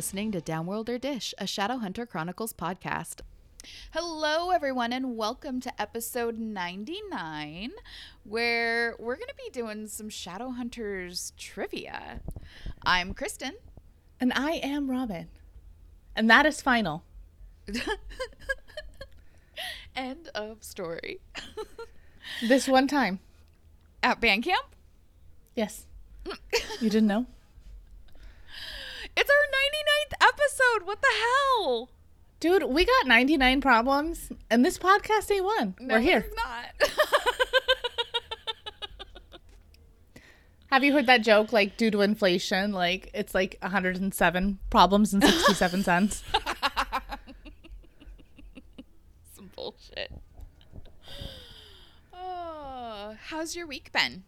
listening to Downworlder Dish, a Shadowhunter Chronicles podcast. Hello, everyone, and welcome to episode 99, where we're going to be doing some Shadowhunters trivia. I'm Kristen. And I am Robin. And that is final. End of story. This one time. At band camp? Yes. You didn't know? It's our 99th episode. What the hell? Dude, we got 99 problems, and this podcast ain't one. No, We're here. it's not. Have you heard that joke? Like, due to inflation, like, it's like 107 problems and 67 cents. Some bullshit. Oh, how's your week been?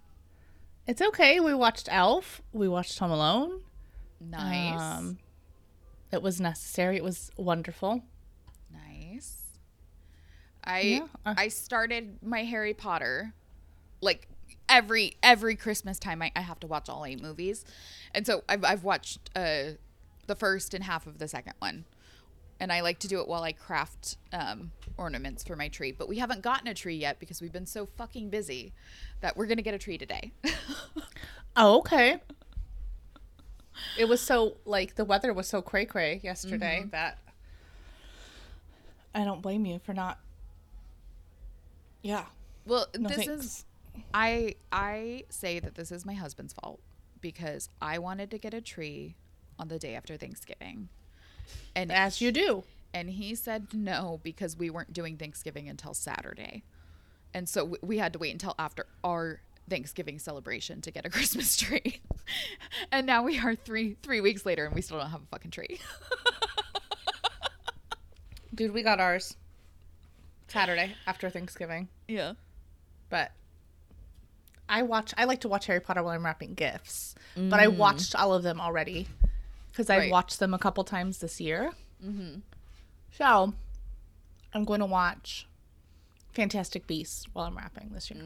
It's okay. We watched Elf. We watched Home Alone. Nice. Um, it was necessary. It was wonderful. nice. I Yeah, uh- I started my Harry Potter like every every Christmas time I, I have to watch all eight movies. And so I've I've watched uh the first and half of the second one. And I like to do it while I craft um, ornaments for my tree. But we haven't gotten a tree yet because we've been so fucking busy that we're gonna get a tree today. Oh, okay. It was so like the weather was so cray cray yesterday Mm-hmm. that I don't blame you for not. Yeah. Well, No this thanks. is I I say that this is my husband's fault because I wanted to get a tree on the day after Thanksgiving. And As you do. and he said no because we weren't doing Thanksgiving until Saturday. And so we- we had to wait until after our Thanksgiving celebration to get a Christmas tree. and now we are 3 3 weeks later and we still don't have a fucking tree. Dude, we got ours Saturday after Thanksgiving. yeah. But I watch I like to watch Harry Potter while I'm wrapping gifts. But I watched all of them already. Because I've Right. watched them a couple times this year. Mm-hmm. So I'm going to watch Fantastic Beasts while I'm wrapping this year.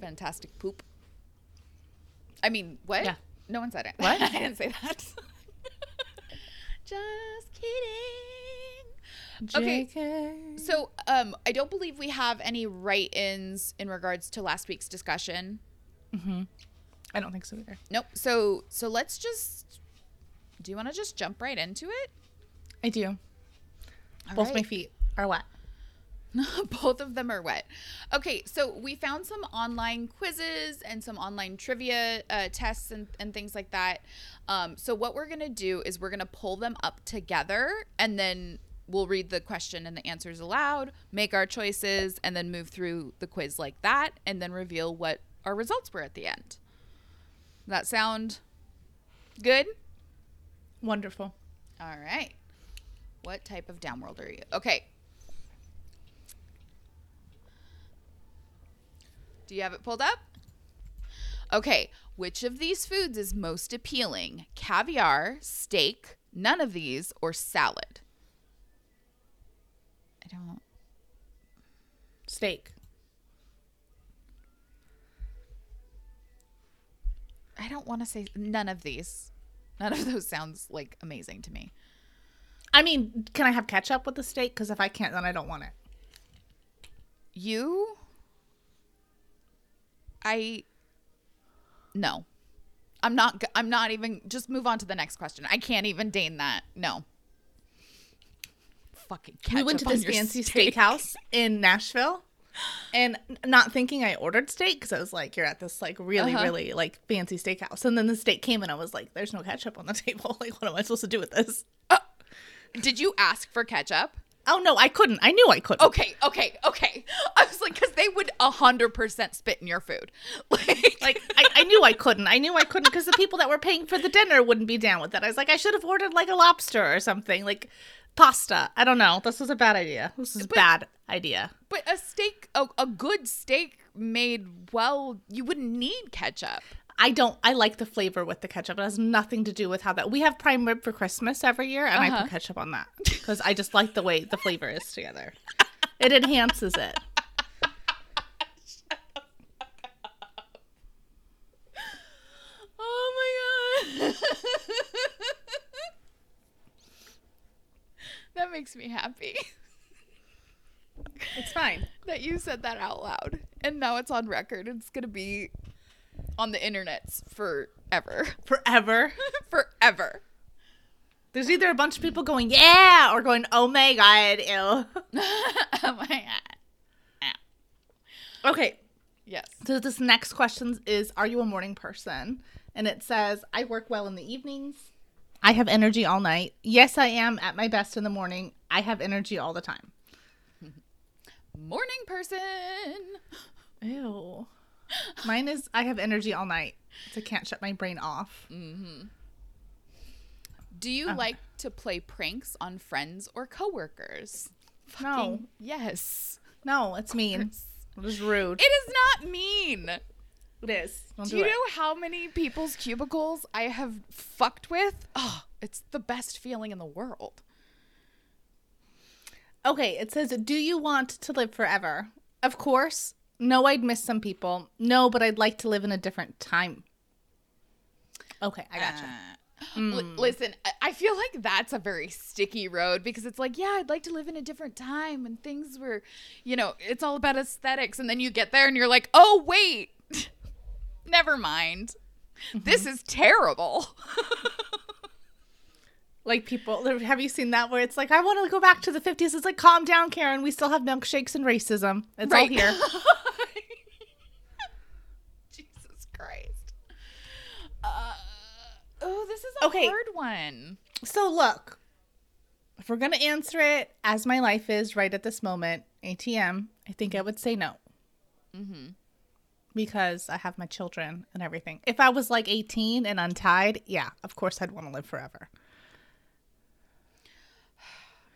Fantastic poop. I mean, what? Yeah. No one said it. What? I didn't say that. Just kidding. Okay. JK. So, um, I don't believe we have any write-ins in regards to last week's discussion. I don't think so either. Nope. So, so let's just. Do you want to just jump right into it? I do. All Both my feet are wet. Both of them are wet. Okay, so we found some online quizzes and some online trivia uh, tests and, and things like that. Um, so, what we're going to do is we're going to pull them up together and then we'll read the question and the answers aloud, make our choices, and then move through the quiz like that and then reveal what our results were at the end. That sound good? Wonderful. All right. What type of downworld are you? Okay. Do you have it pulled up? Okay. Which of these foods is most appealing? Caviar, steak, none of these, or salad? I don't. Steak. I don't want to say none of these. None of those sounds like amazing to me. I mean, can I have ketchup with the steak? Because if I can't, then I don't want it. You I no. I'm not I'm not even just move on to the next question. I can't even deign that. No. Fucking we went to this fancy steak. steakhouse in Nashville, and not thinking I ordered steak because I was like, "You're at this like really, Uh-huh. really like fancy steakhouse." And then the steak came, and I was like, "There's no ketchup on the table. Like, what am I supposed to do with this?" Did you ask for ketchup? Oh no, I couldn't. I knew I couldn't. Okay, okay, okay. I was like, because they would hundred percent spit in your food. Like, Like I, I knew I couldn't. I knew I couldn't because the people that were paying for the dinner wouldn't be down with it. I was like, I should have ordered like a lobster or something, like pasta. I don't know. This was a bad idea. This is a bad idea. but a steak, a, a good steak made well, you wouldn't need ketchup. I don't. I like the flavor with the ketchup. It has nothing to do with how that. We have prime rib for Christmas every year, and uh-huh. I put uh-huh. ketchup on that because I just like the way the flavor is together. It enhances it. Oh my god. that makes me happy. It's fine. That you said that out loud. And now it's on record. It's going to be on the internets forever. Forever. forever. There's either a bunch of people going, yeah, or going, oh my God, ew. oh my god. Okay. Yes. So this next question is Are you a morning person? And it says, I work well in the evenings. I have energy all night. Yes, I am at my best in the morning. I have energy all the time. Morning person. Ew. Mine is I have energy all night. So I can't shut my brain off. Mm-hmm. Do you Okay. like to play pranks on friends or coworkers? No. Fucking Yes. No, it's mean. It is rude. It is not mean. It is. Don't Do do, you it. know how many people's cubicles I have fucked with? Oh, it's the best feeling in the world. Okay, it says, Do you want to live forever? Of course. No, I'd miss some people. No, but I'd like to live in a different time. Okay, I gotcha. Uh, li- listen, I- I feel like that's a very sticky road because it's like, yeah, I'd like to live in a different time when things were, you know, it's all about aesthetics. And then you get there and you're like, oh, wait, never mind. This is terrible. like people, have you seen that where it's like, I want to go back to the 50s? It's like, calm down, Karen. We still have milkshakes and racism. It's all here. Jesus Christ. Uh, oh, this is a Okay. hard one. So, look, if we're going to answer it as my life is right at this moment, ATM, I think I would say no. Mm-hmm. Because I have my children and everything. If I was like 18 and untied, yeah, of course I'd want to live forever.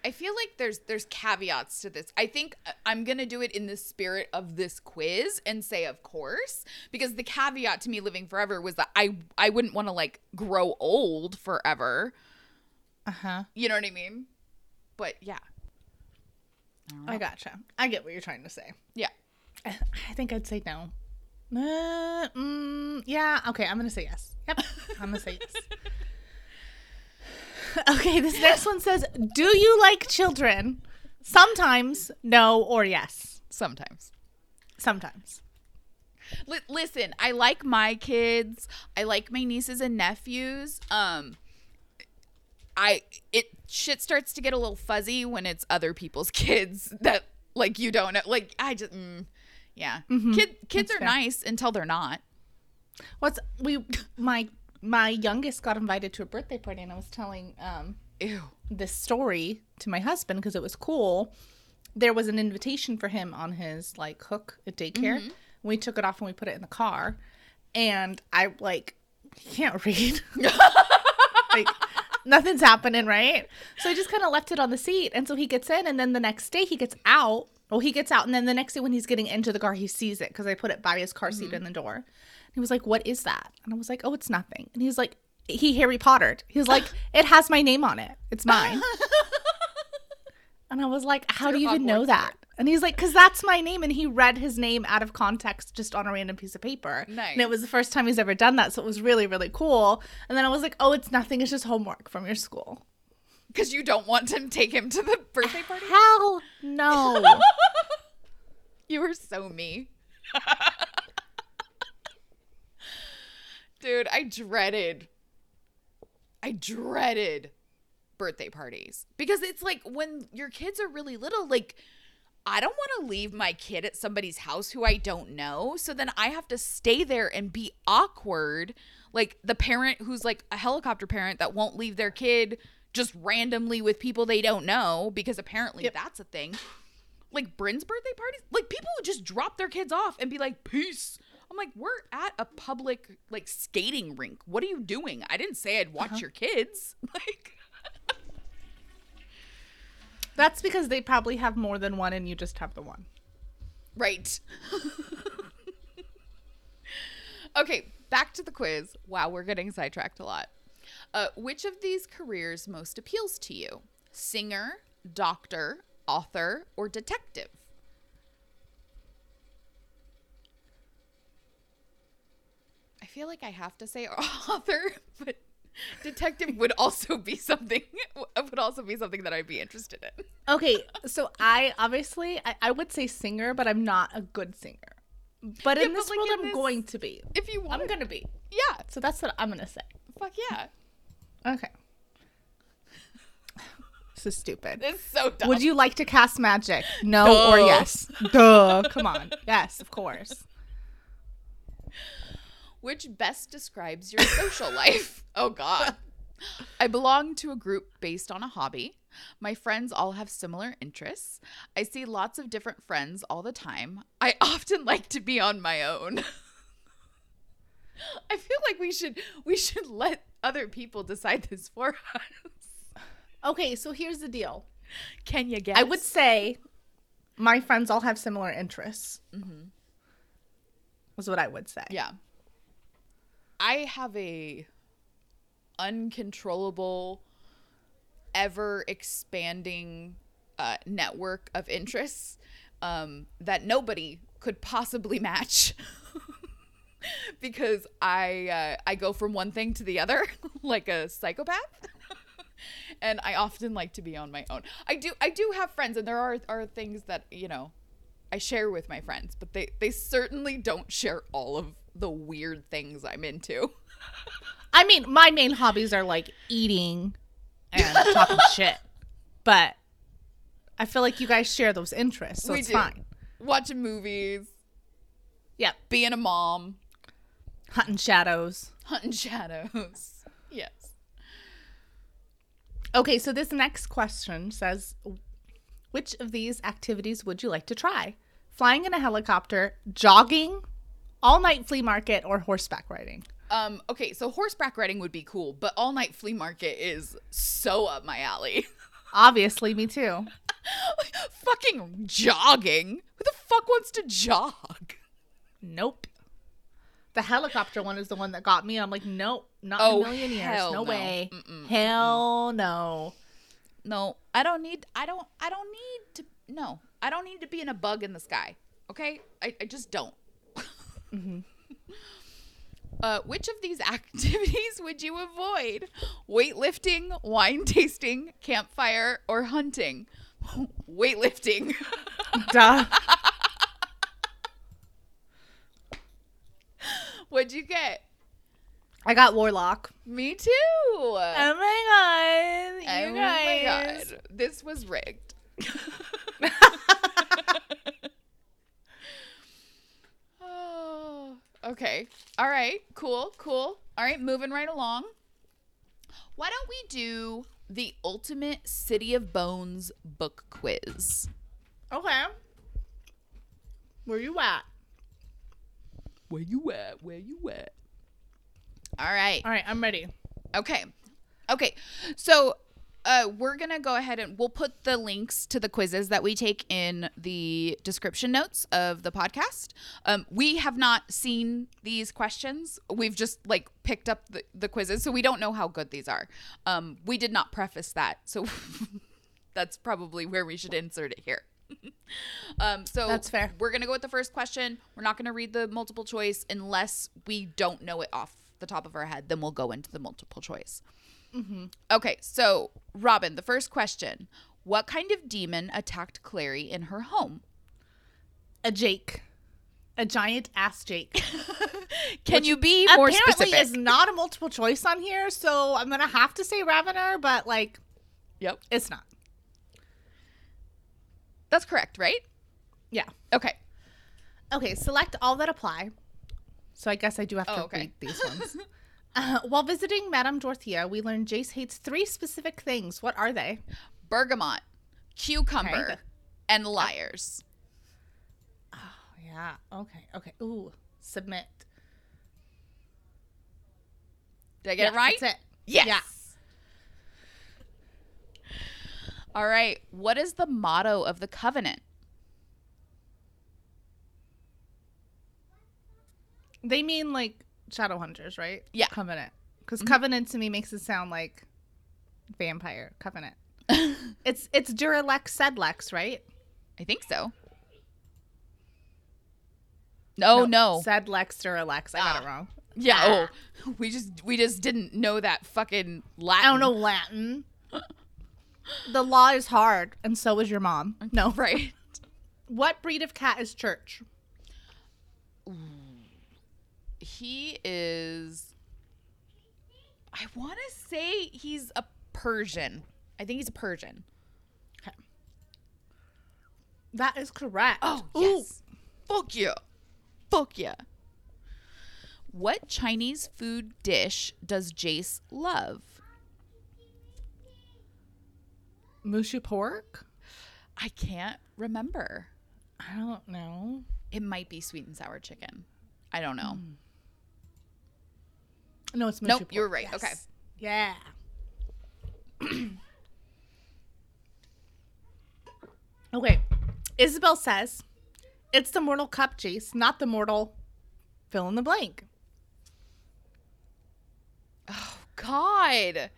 I feel like there's there's caveats to this. I think uh, I'm gonna do it in the spirit of this quiz and say of course because the caveat to me living forever was that I I wouldn't want to like grow old forever. Uh huh. You know what I mean? But yeah, I gotcha. I get what you're trying to say. yeah. I I think I'd say no. Uh, mm, yeah. Okay. I'm gonna say yes. Yep. I'm gonna say yes. okay. This next one says, "Do you like children?" Sometimes, no, or yes. Sometimes. Sometimes. Li- listen, I like my kids. I like my nieces and nephews. Um I it shit starts to get a little fuzzy when it's other people's kids that like you don't know. Like I just mm, yeah. Kid kids That's are fair. nice until they're not. What's we? My my youngest got invited to a birthday party, and I was telling um Ew. this story to my husband because it was cool. There was an invitation for him on his like hook at daycare. We took it off and we put it in the car, and I like can't read. like nothing's happening, right? So I just kind of left it on the seat, and so he gets in, and then the next day he gets out. Well, he gets out, and then the next day when he's getting into the car, he sees it because I put it by his car seat in the door. He was like, "What is that?" And I was like, "Oh, it's nothing." And he's like, "He Harry Pottered." He was like, "It has my name on it. It's mine." and I was like, "How do you even know that?" And he's like, "Cause that's my name." And he read his name out of context just on a random piece of paper. Nice. And it was the first time he's ever done that, so it was really, really cool. And then I was like, "Oh, it's nothing. It's just homework from your school." Cuz you don't want to take him to the birthday party? Hell no. You were so me. Dude, I dreaded I dreaded birthday parties because it's like when your kids are really little like I don't want to leave my kid at somebody's house who I don't know. So then I have to stay there and be awkward. Like the parent who's like a helicopter parent that won't leave their kid just randomly with people they don't know because apparently Yep. that's a thing like Bryn's birthday parties, like people would just drop their kids off and be like, "Peace." I'm like, "We're at a public like skating rink. What are you doing?" I didn't say I'd watch your kids. Like, That's because they probably have more than one and you just have the one. right. okay, back to the quiz. Wow, we're getting sidetracked a lot. Uh, which of these careers most appeals to you? Singer, doctor, author, or detective? Feel like I have to say author, but Detective would also be something would also be something that I'd be interested in. Okay, so I obviously I, I would say singer, but I'm not a good singer. But Yeah, in but, this like, world, in I'm this- going to be. If you want, I'm gonna be. yeah, So that's what I'm gonna say. fuck yeah, Okay. This is stupid. This is so dumb. Would you like to cast magic? No or yes? Duh. Come on. Yes, of course. Which best describes your social life? Oh God. I belong to a group based on a hobby. My friends all have similar interests. I see lots of different friends all the time. I often like to be on my own. I feel like we should we should let other people decide this for us. Okay, so here's the deal. Can you guess? I would say my friends all have similar interests. Mm-hmm. Was what I would say. Yeah. I have a uncontrollable, ever expanding uh, network of interests um, that nobody could possibly match. because I uh, I go from one thing to the other like a psychopath. and I often like to be on my own. I do I do have friends and there are are things that, you know, I share with my friends, but they they certainly don't share all of the weird things I'm into. I mean, my main hobbies are like eating and talking shit. But I feel like you guys share those interests, so We it's do. fine. Watching movies, Yep. being a mom, Hunting shadows. hunting shadows. Yes. Okay, so this next question says Which of these activities would you like to try? Flying in a helicopter, jogging, all night flea market, or horseback riding? Um okay, so horseback riding would be cool, but all night flea market is so up my alley. Obviously, me too. Fucking jogging. Who the fuck wants to jog? Nope. The helicopter one is the one that got me. I'm like, nope, not Oh, a million years. No, no. way. Mm-mm, hell no. No, I don't need I don't I don't need to no. I don't need to be in a bug in the sky. Okay? I, I just don't. Uh, which of these activities would you avoid? Weightlifting, wine tasting, campfire, or hunting? Weightlifting. Duh. What'd you get? I got Warlock. Me too. Oh my god. You oh guys. my god. This was rigged. Oh, okay. All right. Cool. Cool. All right. Moving right along. Why don't we do the ultimate City of Bones book quiz? Okay. Where you at? Where you at? Where you at? All right. All right, I'm ready. Okay. Okay. So uh, we're going to go ahead and we'll put the links to the quizzes that we take in the description notes of the podcast. Um, we have not seen these questions. We've just like picked up the, the quizzes. So we don't know how good these are. Um, we did not preface that. So that's probably where we should insert it here. um, so That's fair. We're going to go with the first question. We're not going to read the multiple choice unless we don't know it off the top of our head. Then we'll go into the multiple choice. Mm-hmm. Okay, so Robin, the first question. What kind of demon attacked Clary in her home? A Jake. A giant ass Jake. Can you be more Apparently specific? is not a multiple choice on here, so I'm gonna have to say Ravener, but like yep. it's not. That's correct, right? Yeah. Okay. Okay, select all that apply. So I guess I do have oh, to Oh, okay. read these ones. Uh, while visiting Madame Dorothea, we learned Jace hates three specific things. What are they? Bergamot, cucumber, Okay. and liars. Oh, yeah. Okay. Okay. Ooh. Submit. Did I get it right? That's it. Yes. Yeah. All right. What is the motto of the covenant? They mean like shadow hunters, right? Yeah. Mm-hmm. Covenant. Because covenant to me makes it sound like vampire covenant. it's it's Duralex Sedlex, right? I think so. No, no. Sedlex Duralex. I got Ah. it wrong. Yeah. Oh, we just we just didn't know that fucking Latin. I don't know Latin. the law is hard, and so is your mom. No. Right. What breed of cat is Church? He is. I want to say he's a Persian. I think he's a Persian. That is correct. Oh Ooh. yes. Fuck yeah. Fuck yeah. What Chinese food dish does Jace love? Mushu pork? I can't remember. I don't know. It might be sweet and sour chicken. I don't know. Hmm. No, it's mushu Nope, you were right. Yes. Okay. Yeah. okay. Isabelle says it's the Mortal Cup, Jace, not the Mortal fill in the blank. Oh, God.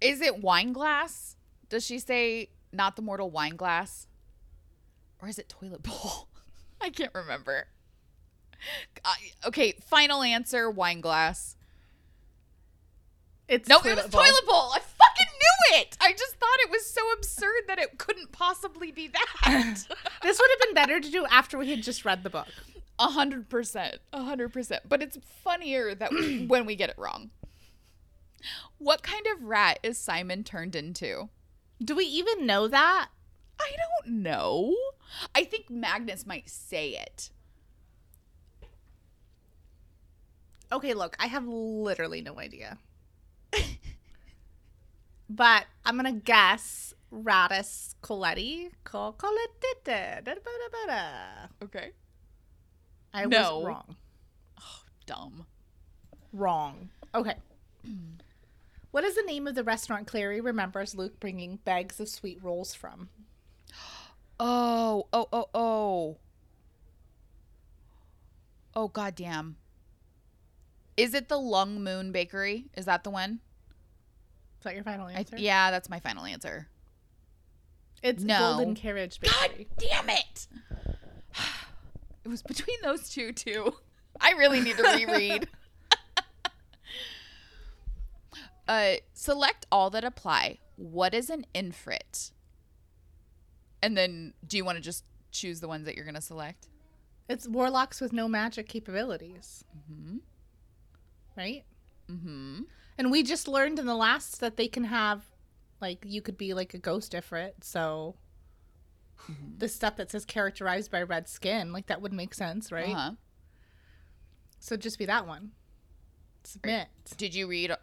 Is it wine glass? Does she say not the mortal wine glass? Or is it toilet bowl? I can't remember. I- okay, final answer wine glass. It's No, toilet it was bowl. toilet bowl. I fucking knew it. I just thought it was so absurd that it couldn't possibly be that. This would have been better to do after we had just read the book. A hundred percent. A hundred percent. But it's funnier that when we get it wrong. What kind of rat is Simon turned into? Do we even know that? I don't know. I think Magnus might say it. Okay, look, I have literally no idea. but I'm gonna guess Radis Coletti. Col- Coletti. Okay. I No. was wrong. Oh, Dumb. Wrong. Okay. What is the name of the restaurant Clary remembers Luke bringing bags of sweet rolls from? Oh, oh, oh, oh. Oh, goddamn. Is it the Lung Moon Bakery? Is that the one? Is that your final I, answer? yeah, that's my final answer. It's No. Golden Carriage Bakery. God damn it! It was between those two, too. I really need to reread. uh, select all that apply. What is an ifrit? And then, do you want to just choose the ones that you're going to select? It's warlocks with no magic capabilities. Mm-hmm. Right? Mm-hmm. And we just learned in the last that they can have, like, you could be like a ghost ifrit. So the stuff that says characterized by red skin, like, that would make sense, right? Uh-huh. So just be that one. Submit. Did you read?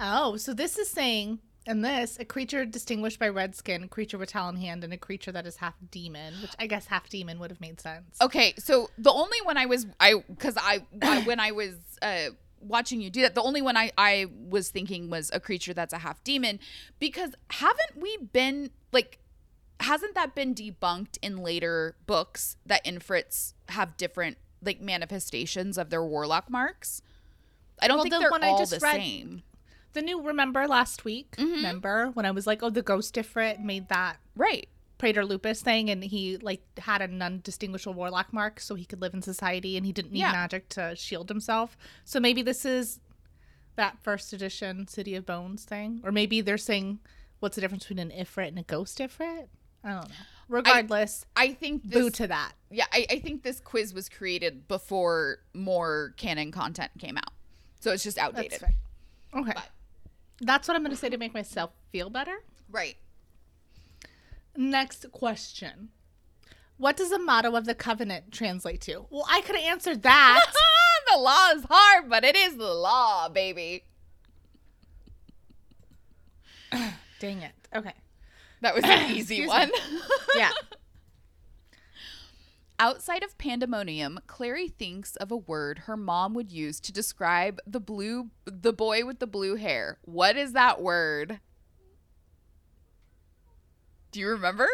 Oh, so this is saying, in this, a creature distinguished by red skin, a creature with talon hand, and a creature that is half demon, which I guess half demon would have made sense. Okay, so the only one I was I because I, I when I was uh watching you do that, the only one I I was thinking was a creature that's a half demon because haven't we been like hasn't that been debunked in later books that ifrits have different like manifestations of their warlock marks? I don't Well, think the they're one I all the read- same. The new, remember last week? Mhm. Remember when I was like, oh, the ghost ifrit made that Right. Praetor Lupus thing, and he like had a non-distinguishable warlock mark, so he could live in society, and he didn't need Yeah. magic to shield himself. So maybe this is that first edition City of Bones thing, or maybe they're saying what's the difference between an ifrit and a ghost ifrit? I don't know. Regardless, I think this, boo to that. yeah, I, I think this quiz was created before more canon content came out. So it's just outdated. Okay, But- that's what I'm going to say to make myself feel better. Right. Next question. What does the motto of the covenant translate to? Well, I could have answered that. the law is hard, but it is the law, baby. Dang it. Okay. That was an easy Excuse one. Yeah. Outside of pandemonium, Clary thinks of a word her mom would use to describe the blue the boy with the blue hair. What is that word? Do you remember?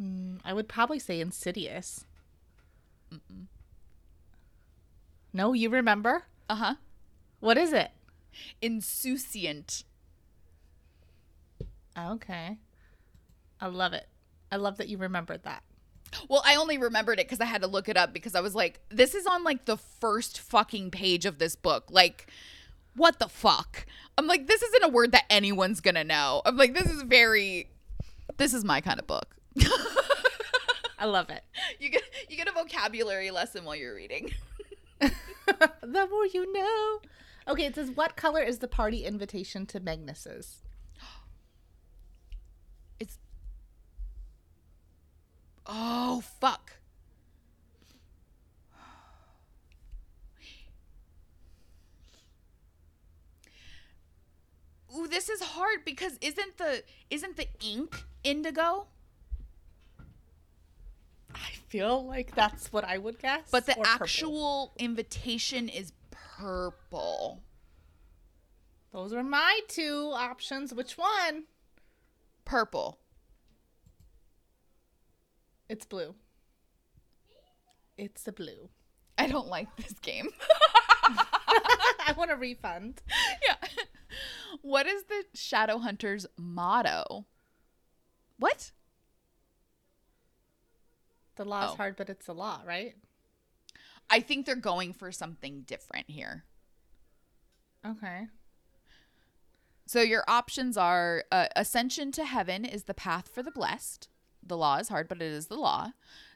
Mm, I would probably say insidious. No, you remember? Uh-huh. What is it? Insouciant. Okay. I love it. I love that you remembered that. Well, I only remembered it because I had to look it up because I was like, this is on like the first fucking page of this book. Like, what the fuck? I'm like, this isn't a word that anyone's gonna know. I'm like, this is very, this is my kind of book. I love it. you get you get a vocabulary lesson while you're reading. the more you know. Okay, it says, What color is the party invitation to Magnus's? Oh fuck. Ooh, this is hard because isn't the isn't the ink indigo? I feel like that's what I would guess. But the or purple. actual invitation is purple. Those are my two options. Which one? Purple. It's blue. It's the blue. I don't like this game. I want a refund. yeah. What is the Shadowhunters motto? What? The law Oh. hard, but it's the law, right? I think they're going for something different here. Okay. So your options are uh, ascension to heaven is the path for the blessed. The law is hard, but it is the law.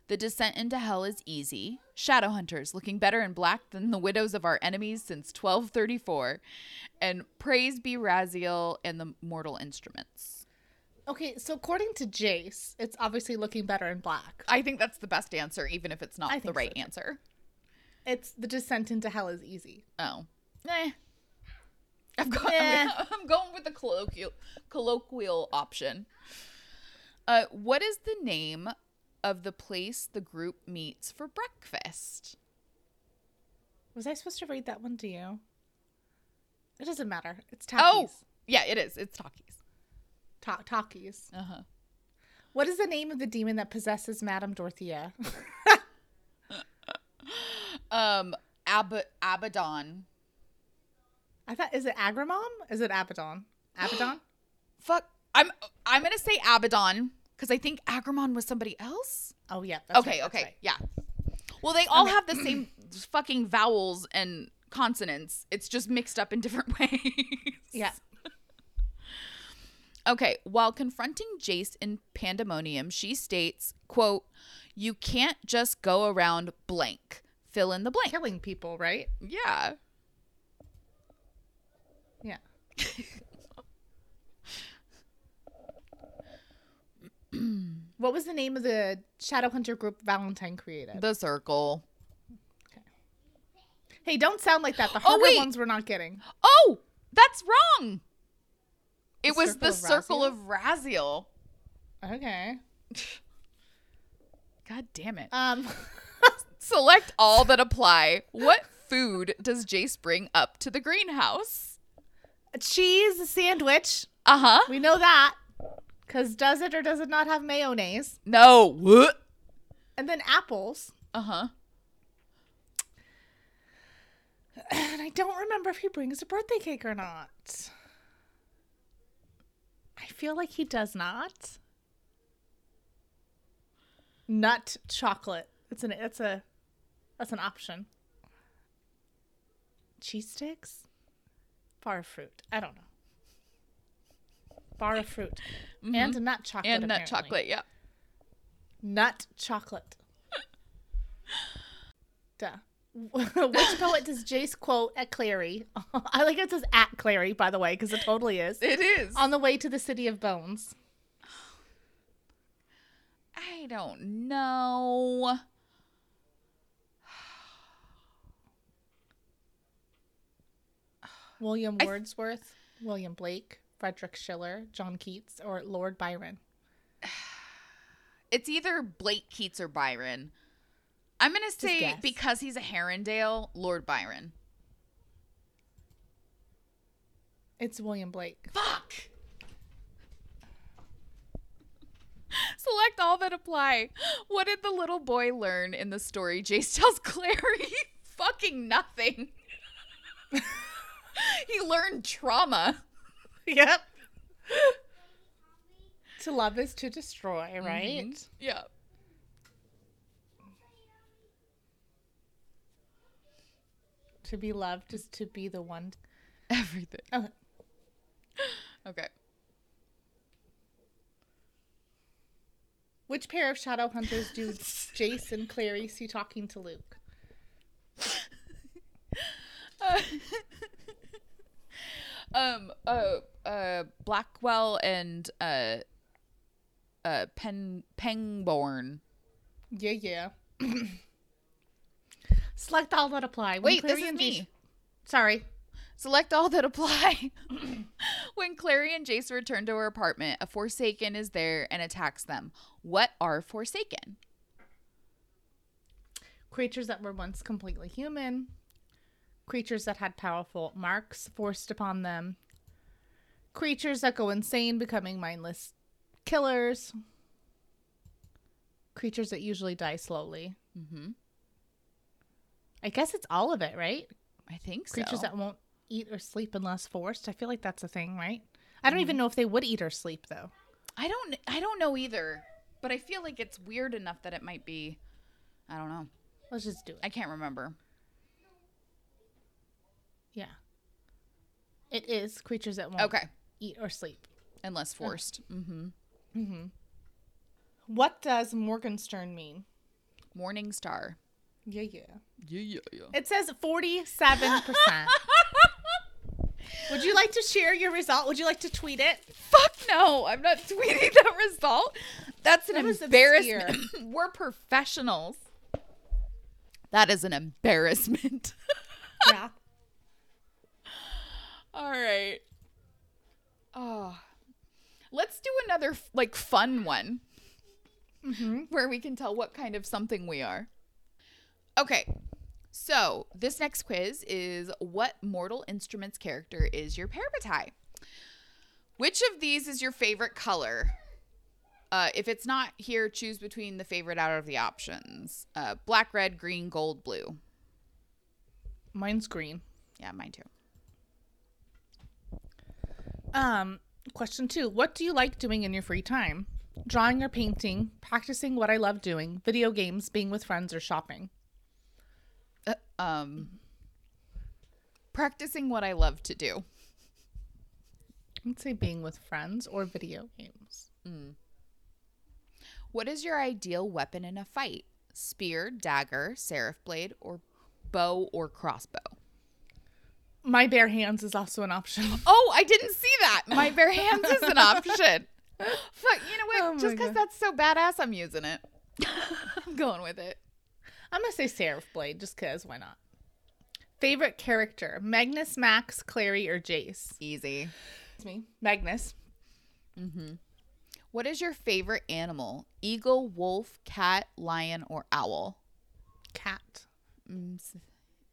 The descent into hell is easy. Shadow hunters looking better in black than the widows of our enemies since 1234. And praise be Raziel and the mortal instruments. Okay, so according to Jace, it's obviously looking better in black. I think that's the best answer, even if it's not the right so, answer. It's the descent into hell is easy. Oh. Eh. I'm, go- Eh. I'm going with the colloquial colloquial option. Uh, what is the name of the place the group meets for breakfast? Was I supposed to read that one to you? It doesn't matter. It's Oh, yeah, it is. It's Taki's. Ta- Taki's. Uh huh. What is the name of the demon that possesses Madame Dorothea? Um, Ab- Abaddon. I thought is it Agramon? Is it Abaddon? Abaddon? Fuck. I'm I'm gonna say Abaddon because I think Agramon was somebody else. oh yeah. that's okay, right, okay, right. yeah. Well, they all Okay. have the same fucking vowels and consonants. It's just mixed up in different ways. Yeah. Okay, while confronting Jace in Pandemonium, she states, quote, "You can't just go around blank. Fill in the blank." Killing people, right? Yeah. Yeah. what was the name of the Shadowhunter group Valentine created? The circle. Okay. Hey, don't sound like that. The Oh, harder wait. ones we're not getting. Oh, that's wrong. It The was Circle the of circle of Raziel. Okay. God damn it. Um Select all that apply. What food does Jace bring up to the greenhouse? a cheese sandwich. Uh huh. We know that. Cause does it or does it not have mayonnaise? No. What? And then apples. Uh huh. And I don't remember if he brings a birthday cake or not. I feel like he does not. Nut chocolate. It's an it's a that's an option. Cheese sticks? Bar fruit. I don't know. Bar of fruit. Mm-hmm. And nut chocolate. And nut apparently. chocolate. Yeah. Nut chocolate. Duh. Which poet does Jace quote at Clary? I like it says at Clary, by the way, because it totally is. It is. On the way to the city of bones. I don't know. William Wordsworth, William Blake, Frederick Schiller, John Keats, or Lord Byron. It's either Blake Keats or Byron. I'm gonna say because he's a Herondale, Lord Byron. It's William Blake. Fuck. Select all that apply. What did the little boy learn in the story Jace tells Clary? Fucking nothing. he learned trauma. Yep. To love is to destroy, right? Mhm. Yeah. To be loved is to be the one. Everything. Okay. Okay. Which pair of shadow hunters do Jace and Clary see talking to Luke? Um uh uh Blackwell and uh uh Pen Pangborn. Yeah, yeah. Select all that apply. When Wait, this is me. Jace- Sorry. Select all that apply. when Clary and Jace return to her apartment, a Forsaken is there and attacks them. What are Forsaken? Creatures that were once completely human. Creatures that had powerful marks forced upon them. Creatures that go insane, becoming mindless killers. Creatures that usually die slowly. Mm-hmm. I guess it's all of it, right? I think so. Creatures that won't eat or sleep unless forced. I feel like that's a thing, right? I Mm-hmm. don't even know if they would eat or sleep though. I don't I don't know either, but I feel like it's weird enough that it might be I don't know. Let's just do it. I can't remember. Yeah. It is creatures that won't Okay. eat or sleep. Unless forced. Mm-hmm. Mm hmm. What does Morgenstern mean? Morning Star. Yeah, yeah. Yeah, yeah, yeah. It says 47%. Would you like to share your result? Would you like to tweet it? Fuck no, I'm not tweeting that result. That's an That embarrassment. We're professionals. That is an embarrassment. Yeah. All right. Oh. Let's do another like fun one Mm-hmm. where we can tell what kind of something we are. Okay. So, this next quiz is what Mortal Instruments character is your parabatai? Which of these is your favorite color? Uh, if it's not here, choose between the favorite out of the options uh, black, red, green, gold, blue. Mine's green. Yeah, mine too. Um, question two. What do you like doing in your free time? Drawing or painting, practicing what I love doing, video games, being with friends, or shopping. Uh, um, practicing what I love to do. I'd say being with friends or video games. What is your ideal weapon in a fight? Spear, dagger, seraph blade, or bow or crossbow? My bare hands is also an option. Oh, I didn't see that. My bare hands is an option. Fuck, you know what? Oh Just because that's so badass, I'm using it. I'm going with it. I'm gonna say Seraph Blade just cause why not? Favorite character: Magnus, Max, Clary, or Jace? Easy. It's me, Magnus. Mm-hmm. What is your favorite animal? Eagle, wolf, cat, lion, or owl? Cat. Mm,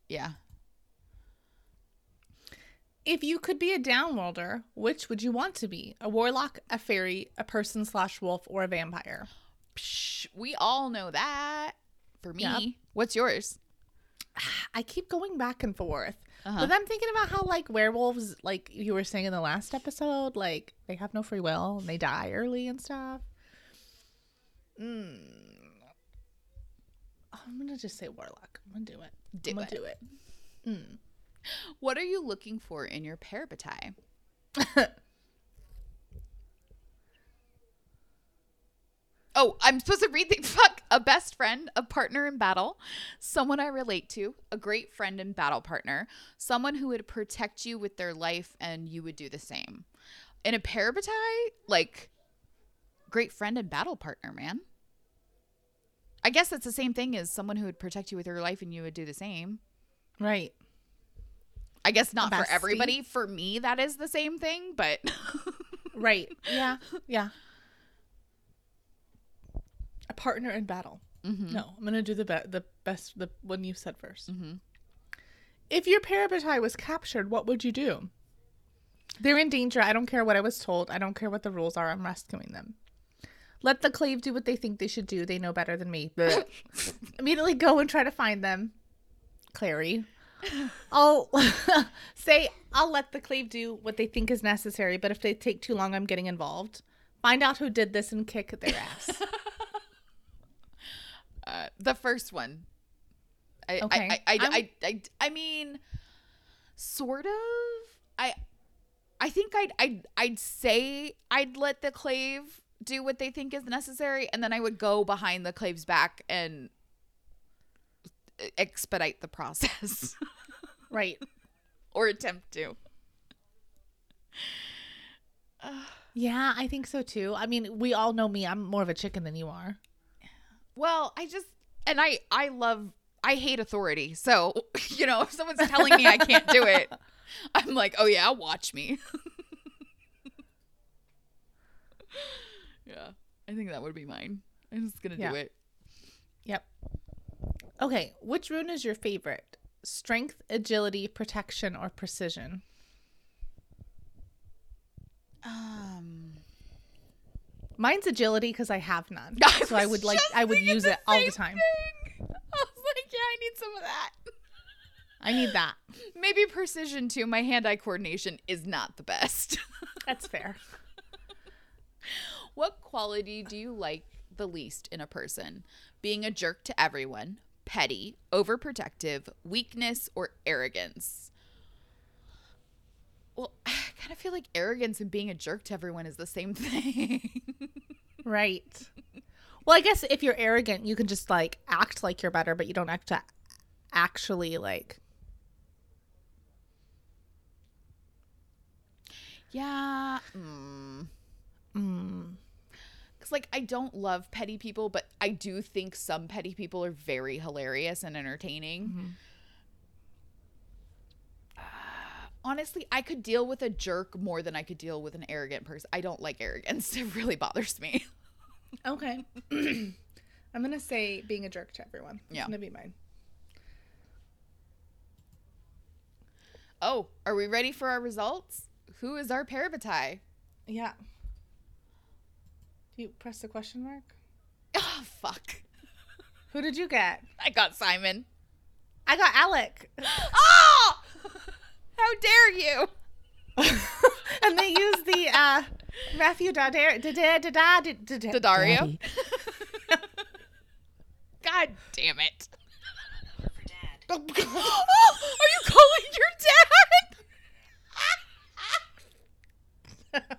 yeah. If you could be a downworlder, which would you want to be? A warlock, a fairy, a person slash wolf, or a vampire? Psh, we all know that. For me, Yep. what's yours? I keep going back and forth. Uh-huh. But I'm thinking about how like werewolves, like you were saying in the last episode, like they have no free will and they die early and stuff. Mm. I'm gonna just say warlock. I'm gonna do it. Do I'm it. do it. What are you looking for in your parabatai? oh, I'm supposed to read the fuck a best friend, a partner in battle, someone I relate to, a great friend and battle partner, someone who would protect you with their life and you would do the same. In a parabatai, like great friend and battle partner, man. I guess that's the same thing as someone who would protect you with your life and you would do the same. Right. I guess not for everybody. For me, that is the same thing, but Right. Yeah. Yeah. A partner in battle. Mm-hmm. No, I'm gonna do the be- the best the one you said 1st mm-hmm. If your parabatai was captured, what would you do? They're in danger. I don't care what I was told. I don't care what the rules are. I'm rescuing them. Let the clave do what they think they should do. They know better than me. Immediately go and try to find them. Clary. I'll say I'll let the clave do what they think is necessary, but if they take too long, I'm getting involved. Find out who did this and kick their ass. Uh, the first one. I, Okay. I, I, I, I, I mean, sort of. I, I think I'd, I'd, I'd say I'd let the clave do what they think is necessary, and then I would go behind the clave's back and expedite the process right. or attempt to. Yeah, I think so too. I mean, we all know me. I'm more of a chicken than you are. Well, I just and I I love I hate authority. So, you know, if someone's telling me I can't do it, I'm like, "Oh yeah, watch me." yeah. I think that would be mine. I'm just going to Yeah. do it. Yep. Okay, which rune is your favorite? Strength, agility, protection, or precision? Um Mine's agility because I have none. I so I would like I would use it all the time. thing. I was like, "Yeah, I need some of that." I need that. Maybe precision too. My hand-eye coordination is not the best. That's fair. What quality do you like the least in a person? Being a jerk to everyone, petty, overprotective, weakness, or arrogance? Well, I kind of feel like arrogance and being a jerk to everyone is the same thing. Right. Well, I guess if you're arrogant, you can just like act like you're better, but you don't have to actually like. yeah. Mm. Mm, Cause like I don't love petty people, but I do think some petty people are very hilarious and entertaining. Uh, honestly, I could deal with a jerk more than I could deal with an arrogant person. I don't like arrogance. It really bothers me. okay. I'm gonna say being a jerk to everyone. It's Yeah. gonna be mine. Oh, are we ready for our results? Who is our parabatai? Yeah. Do you press the question mark? Oh fuck. Who did you get? I got Simon. I got Alec. Oh! How dare you? and they use the uh Matthew Dadar To Dario? God damn it. for dad. Oh, are you calling your dad?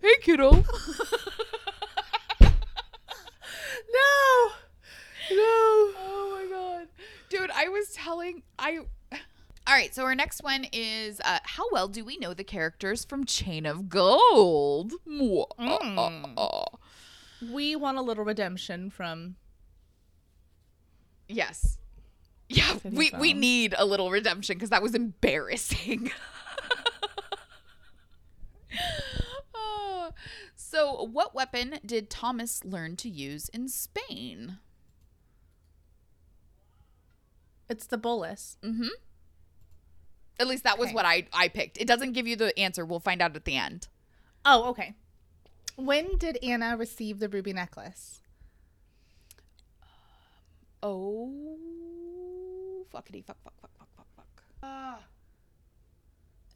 Hey, kiddo. no. No. Oh my god. Dude, I was telling I All right, so our next one is uh, how well do we know the characters from Chain of Gold? Mm. We want a little redemption from Yes. Yeah, we, we need a little redemption because that was embarrassing. Uh, so, what weapon did Thomas learn to use in Spain? it's the bolas. Mm-hmm. At least that was Okay. what I, I picked. It doesn't give you the answer. We'll find out at the end. Oh, okay. When did Anna receive the ruby necklace? Oh, fuckity fuck fuck fuck fuck fuck fuck.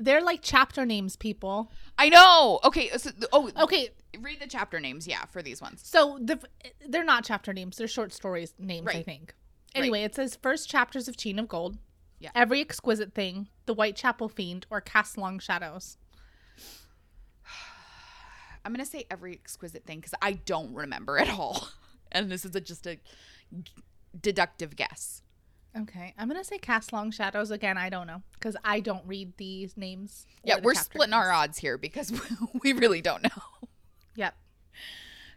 They're like chapter names, people. I know. Okay. So, oh, Okay, read the chapter names. Yeah, for these ones. so the they're not chapter names; they're short stories names, I think. Anyway, it says first chapters of Chain of Gold. Yeah. Every exquisite thing, the Whitechapel fiend, or cast long shadows. I'm gonna say every exquisite thing because I don't remember at all, and this is a, just a deductive guess. Okay, I'm gonna say cast long shadows again. I don't know because I don't read these names. Yeah, the we're splitting our odds here because we really don't know. Yep.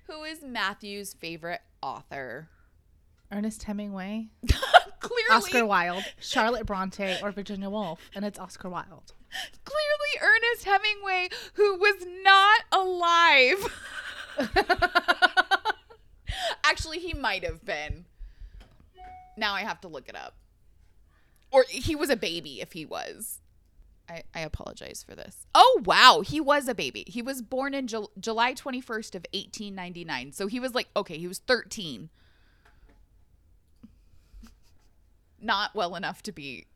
Who is Matthew's favorite author? Ernest Hemingway, clearly, Oscar Wilde, Charlotte Bronte, or Virginia Woolf, and it's Oscar Wilde. clearly Ernest Hemingway, who was not alive. Actually, he might have been. Now I have to look it up. Or he was a baby if he was. I, I apologize for this. Oh, wow. He was a baby. He was born in Jul- July 21st of 1899. So he was like, okay, he was 13. Not well enough to be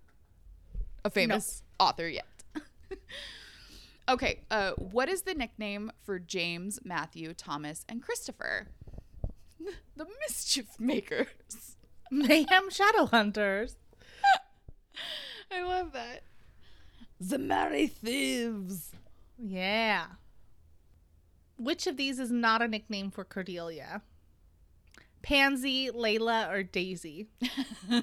a famous author yet. Okay, uh, what is the nickname for James, Matthew, Thomas, and Christopher? the mischief makers. Mayhem Shadow Hunters. I love that. The merry thieves. Yeah. Which of these is not a nickname for Cordelia? Pansy, Layla, or Daisy?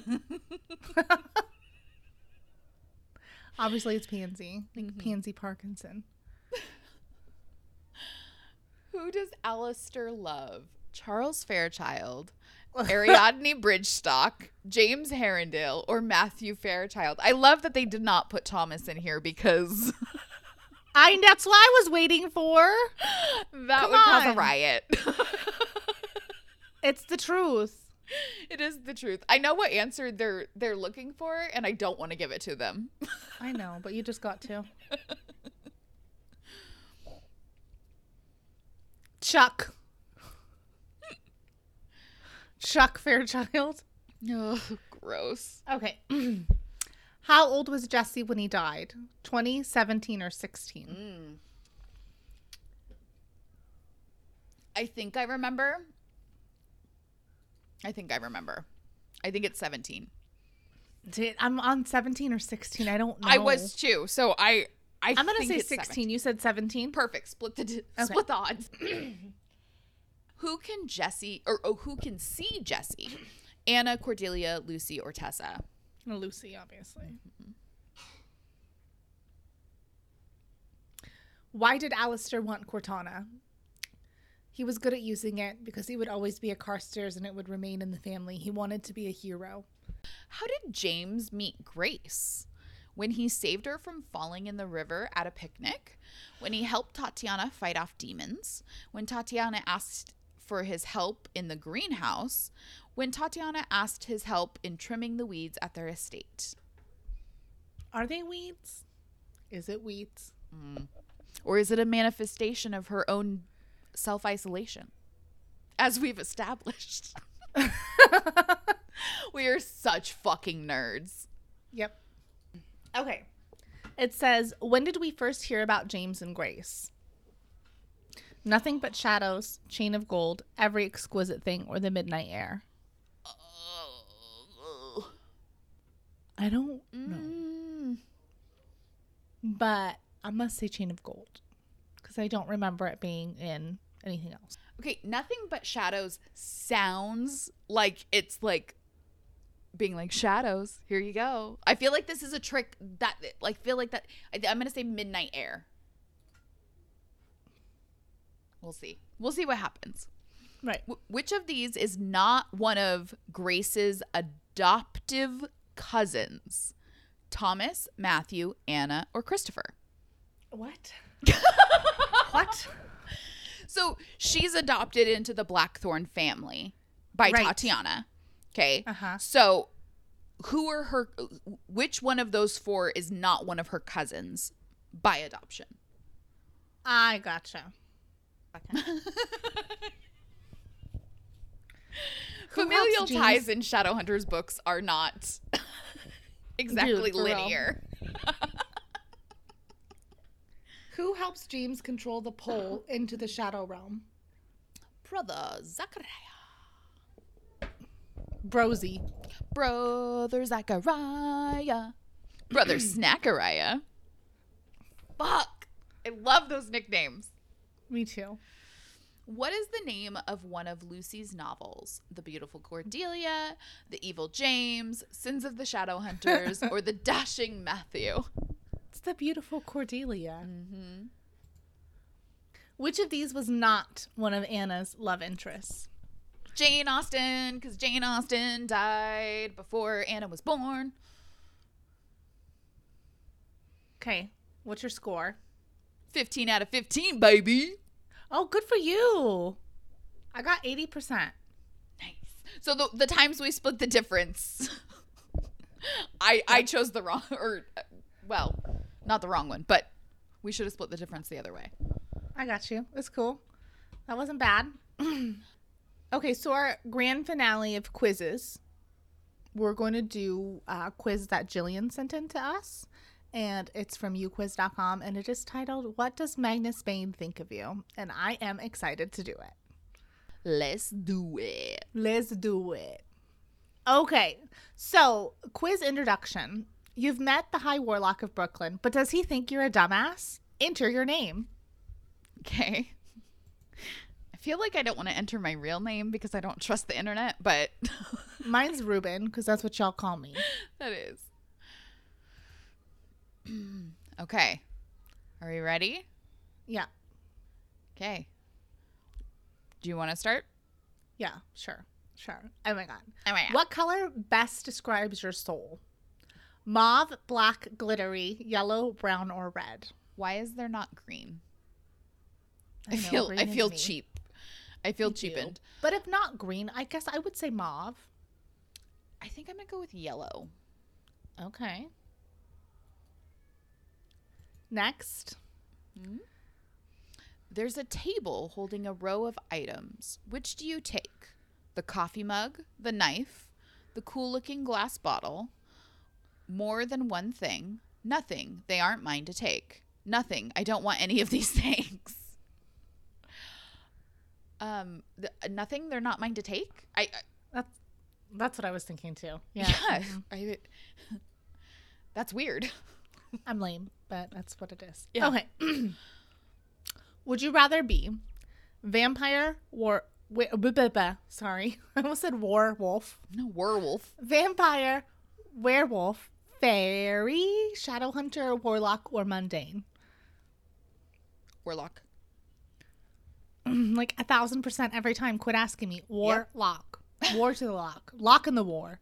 Obviously, it's Pansy. Like mm-hmm. Pansy Parkinson. Who does Alastair love? Charles Fairchild, Ariadne Bridgestock, James Herondale, or Matthew Fairchild? I love that they did not put Thomas in here because I. That's what I was waiting for. that Come would cause a riot. It's the truth. it is the truth. I know what answer they're they're looking for, and I don't want to give it to them. I know, but you just got to. Chuck. Chuck Fairchild. oh, gross. Okay. How old was Jesse when he died? 20, 17, or 16? Hmm. I think I remember. I think I remember. I think it's 17. Did, I'm on 17 or 16. I don't know. I was too. So I I I'm going to say 16. 17. You said 17? Perfect. Split the Okay. split the odds. who can Jesse or oh, who can see Jesse? Anna, Cordelia, Lucie, or Tessa? Lucie, obviously. Why did Alastair want Cortana? He was good at using it because he would always be a Carstairs and it would remain in the family. He wanted to be a hero. How did James meet Grace? When he saved her from falling in the river at a picnic, when he helped Tatiana fight off demons, when Tatiana asked for his help in the greenhouse, when Tatiana asked his help in trimming the weeds at their estate. Are they weeds? Is it weeds? Mm. Or is it a manifestation of her own self isolation? As we've established. we are such fucking nerds. Yep. Okay. It says, When did we first hear about James and Grace? Nothing but shadows, chain of gold, every exquisite thing, or the midnight air. I don't know. Mm. But I must say chain of gold. Because I don't remember it being in anything else. Okay, nothing but shadows sounds like it's like being like shadows. Here you go. I feel like this is a trick that like feel like that. I, I'm gonna say midnight air. We'll see. We'll see what happens. Right. Wh- which of these is not one of Grace's adoptive cousins? Thomas, Matthew, Anna, or Christopher? What? what? So she's adopted into the Blackthorn family by Right. Tatiana. Okay. Uh-huh. So who are her which one of those four is not one of her cousins by adoption? I gotcha. Familial ties in Shadowhunters books are not exactly Dude, linear. Who helps James control the pole into the shadow realm? Brother Zachariah. Brosy. Brother Zachariah. Brother Snackariah. Fuck. I love those nicknames. Me too. What is the name of one of Lucie's novels? The Beautiful Cordelia, The Evil James, Sins of the Shadow Hunters, or The Dashing Matthew? It's the beautiful Cordelia. Mm-hmm. Which of these was not one of Anna's love interests? Jane Austen, because Jane Austen died before Anna was born. Okay. What's your score? 15 out of 15, baby. Oh, good for you. I got 80%. Nice. So the, the times we split the difference, I I chose the wrong, or, uh, well, not the wrong one, but we should have split the difference the other way. I got you. It's cool. That wasn't bad. okay, so our grand finale of quizzes, we're going to do a quiz that Jillian sent in to us, and it's from uquiz.com and it is titled What Does Magnus Bane Think of You? And I am excited to do it. Let's do it. Let's do it. Okay, so quiz introduction. You've met the High Warlock of Brooklyn, but does he think you're a dumbass? Enter your name. Okay. I feel like I don't want to enter my real name because I don't trust the internet, but Mine's Ruben, because that's what y'all call me. that is. okay. Are we ready? Yeah, Okay. Do you want to start? yeah, sure, sure. Oh my god. Oh my God. What color best describes your soul? Mauve, black, glittery, yellow, brown, or red? Why is there not green? I, know, feel I feel me. cheap. I feel Me cheapened. But if not green, I guess I would say mauve. I think I'm gonna go with yellow. Okay. Next. There's a table holding a row of items. Which do you take? The coffee mug, the knife, the cool looking glass bottle, more than one thing, nothing. They aren't mine to take. Nothing. I don't want any of these things. Um, the, nothing. They're not mine to take. I, I That's that's what I was thinking too. Yeah. yeah. I, that's weird. I'm lame, but that's what it is. Yeah. Okay. Would you rather be vampire or wi- blah, blah, blah, sorry, I almost said werewolf. No werewolf. Vampire, werewolf, fairy, shadow hunter, warlock, or mundane? Warlock. like a thousand percent every time. Quit asking me. Warlock. War to the lock. Lock in the war.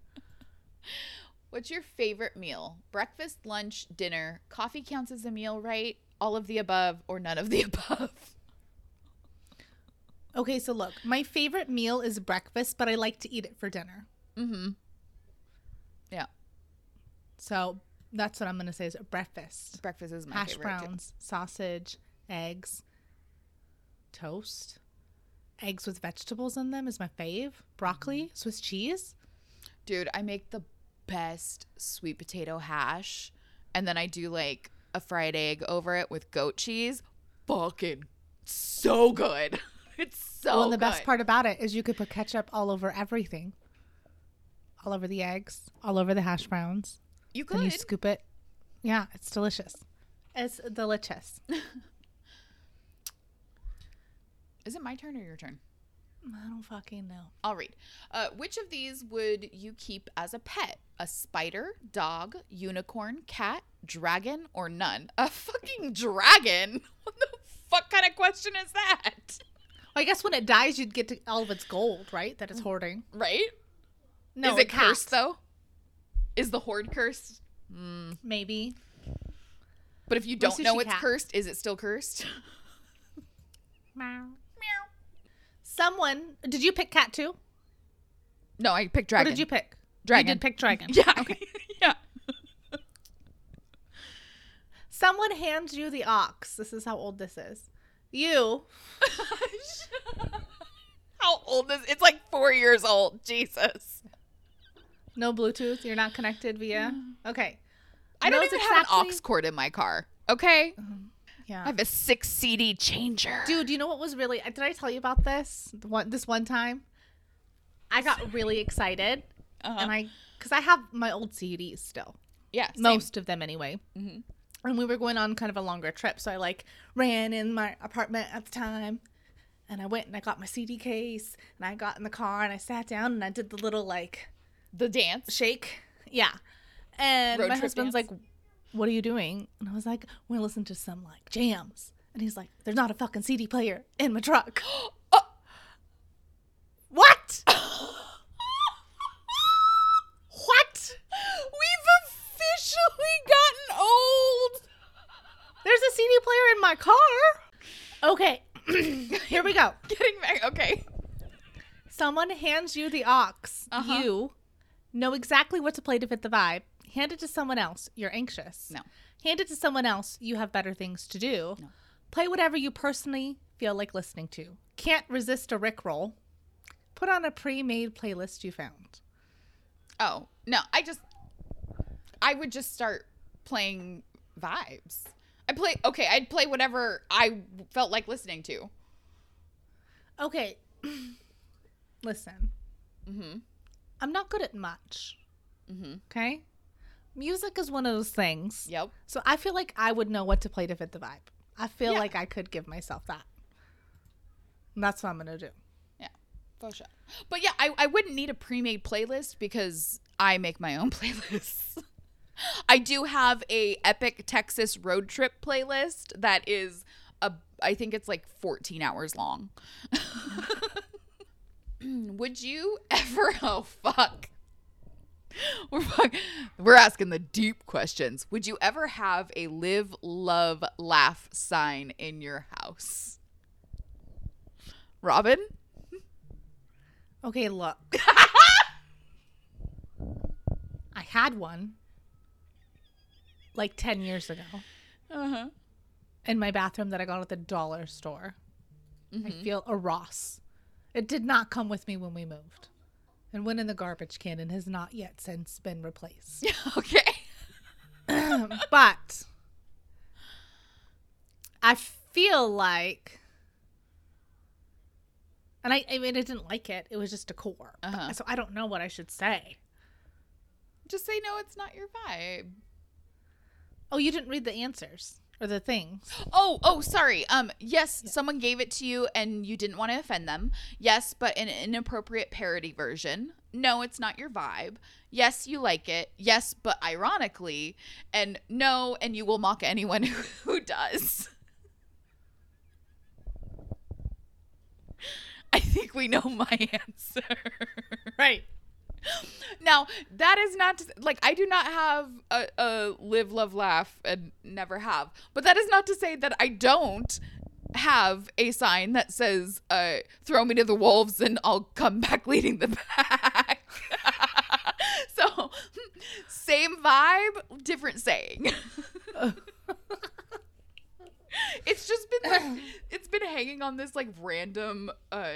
What's your favorite meal? Breakfast, lunch, dinner. Coffee counts as a meal, right? All of the above or none of the above. Okay, so look, my favorite meal is breakfast, but I like to eat it for dinner. Mm-hmm. Yeah. So that's what I'm gonna say is breakfast. Breakfast is my Hash favorite. too. browns, sausage, eggs, toast. Eggs with vegetables in them is my fave. Broccoli, Mm-hmm. Swiss cheese. Dude, I make the best sweet potato hash. And then I do like a fried egg over it with goat cheese. Fucking so good. It's so oh, and the good. best part about it is you could put ketchup all over everything. All over the eggs, all over the hash browns. You Then you scoop it. Yeah, it's delicious. It's delicious. Is it my turn or your turn? I don't fucking know. I'll read. Uh, which of these would you keep as a pet? A spider, dog, unicorn, cat, dragon, or none? A fucking dragon? What the fuck kind of question is that? Well, I guess when it dies, you'd get to all of its gold, right? That it's hoarding. Right? No, is it cat. cursed though? Is the horde cursed? Maybe. But if you don't know it's cat. cursed, is it still cursed? Meow. Someone. Did you pick cat too? No, I picked What dragon. did you pick? Dragon. You did pick dragon. Yeah. Okay. yeah. Someone hands you the ox. This is how old this is. You. How old is it's like four years old. Jesus. No Bluetooth. You're not connected via. Okay. I don't even have an exactly- aux cord in my car. Okay. Um, Yeah. I have a six CD changer. Dude, you know what was really? Did I tell you about this? The one this one time, I got really excited, Uh-huh. and I because I have my old CDs still, yeah, same. most of them anyway. Mhm. And we were going on kind of a longer trip, so I like ran in my apartment at the time, and I went and I got my CD case, and I got in the car and I sat down and I did the little like the dance. shake, yeah. And Road my husband's dance? like, "What are you doing?" And I was like, "We listen to some like jams." And he's like, "There's not a fucking CD player in my truck." Oh. What? what? We've officially gotten old. There's a CD player in my car. Okay, here we go. Getting back. Okay. Someone hands you the aux. Uh-huh. You know exactly what to play to fit the vibe. Hand it to someone else. You're anxious. No. Hand it to someone else. You have better things to do. No. Play whatever you personally feel like listening to. Can't resist a Rickroll. Put on a pre-made playlist you found. Oh no, I just I would just start playing vibes. I play okay, I'd play whatever I felt like listening to. Okay. Listen. Mm-hmm. I'm not good at much. Mm-hmm. Okay? Music is one of those things. Yep. So I feel like I would know what to play to fit the vibe. I feel Yeah. like I could give myself that. And that's what I'm going to do. Yeah. For sure. But yeah, I, I wouldn't need a pre-made playlist because I make my own playlists. I do have a epic Texas road trip playlist that is a I think it's like 14 hours long. Would you ever oh fuck. We're we're asking the deep questions. Would you ever have a live love laugh sign in your house? Robin? Okay, look. I had one like 10 years ago Uh-huh. in my bathroom that I got at the dollar store. I Mm-hmm. feel a Ross. It did not come with me when we moved and went in the garbage can and has not yet since been replaced. Okay. but I feel like, and I, I mean, I didn't like it. It was just decor. But- Uh-huh. So I don't know what I should say. Just say no, it's not your vibe. Oh, you didn't read the answers or the things. Oh, oh, sorry. Um, yes, someone gave it to you and you didn't want to offend them. Yes, but in an inappropriate parody version. No, it's not your vibe. Yes, you like it. Yes, but ironically, and no, and you will mock anyone who, who does. I think we know my answer. Right. Now, that is not to, like I do not have a, a live, love, laugh, and never have. But that is not to say that I don't have a sign that says uh, "Throw me to the wolves, and I'll come back leading the pack." so, same vibe, different saying. it's just been like it's been hanging on this like random uh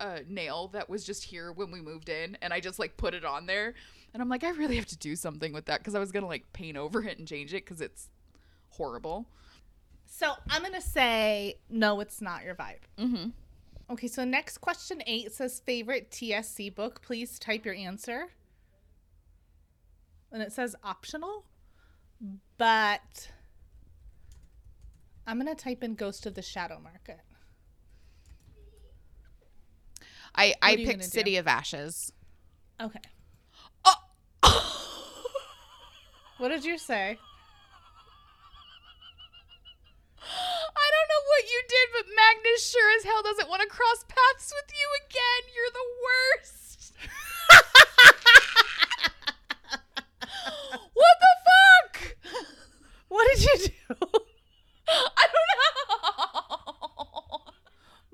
uh nail that was just here when we moved in and I just like put it on there and I'm like I really have to do something with that cuz I was going to like paint over it and change it cuz it's horrible. So I'm going to say, no, it's not your vibe. Mhm. Okay, so next question eight says favorite TSC book. Please type your answer. And it says optional, but I'm going to type in Ghost of the Shadow Market. I I are picked do? City of Ashes. Okay. Oh. What did you say? I don't know what you did, but Magnus sure as hell doesn't want to cross paths with you again. You're the worst. what the fuck? What did you do? I don't know.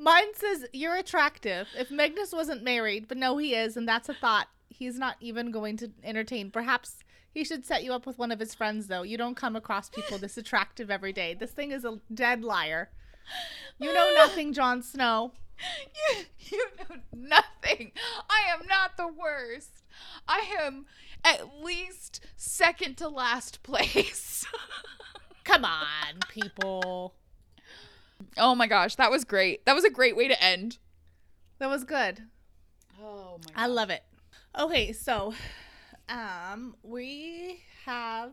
Mine says you're attractive. If Magnus wasn't married, but no, he is, and that's a thought he's not even going to entertain. Perhaps he should set you up with one of his friends, though. You don't come across people this attractive every day. This thing is a dead liar. You know nothing, Jon Snow. You, you know nothing. I am not the worst. I am at least second to last place. Come on, people. Oh my gosh, that was great. That was a great way to end. That was good. Oh my I love it. Okay, so um we have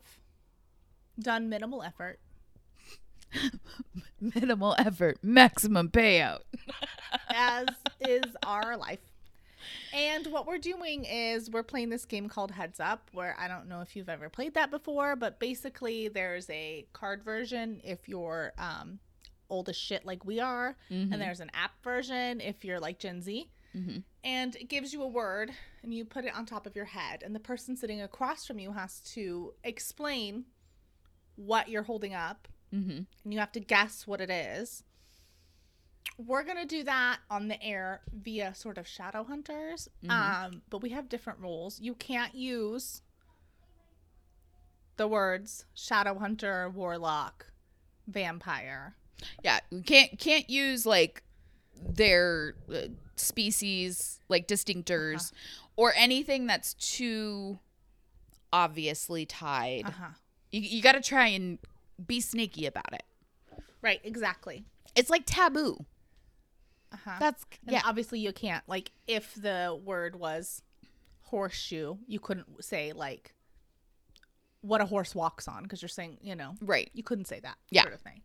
done minimal effort. Minimal effort, maximum payout. as is our life. And what we're doing is we're playing this game called Heads Up, where I don't know if you've ever played that before, but basically there's a card version if you're um, old as shit like we are, and there's an app version if you're like Gen Z. And it gives you a word, and you put it on top of your head, and the person sitting across from you has to explain what you're holding up, Mm-hmm. and you have to guess what it is. We're gonna do that on the air via sort of shadow hunters, um, but we have different rules. You can't use the words shadow hunter, warlock, vampire. Yeah, we can't can't use like their uh, species like distinctors or anything that's too obviously tied. Uh huh. You you got to try and be sneaky about it. Right, exactly. It's like taboo. Uh-huh. That's And yeah. obviously you can't like if the word was horseshoe, you couldn't say like what a horse walks on because you're saying, you know, Right. you couldn't say that Yeah. sort of thing.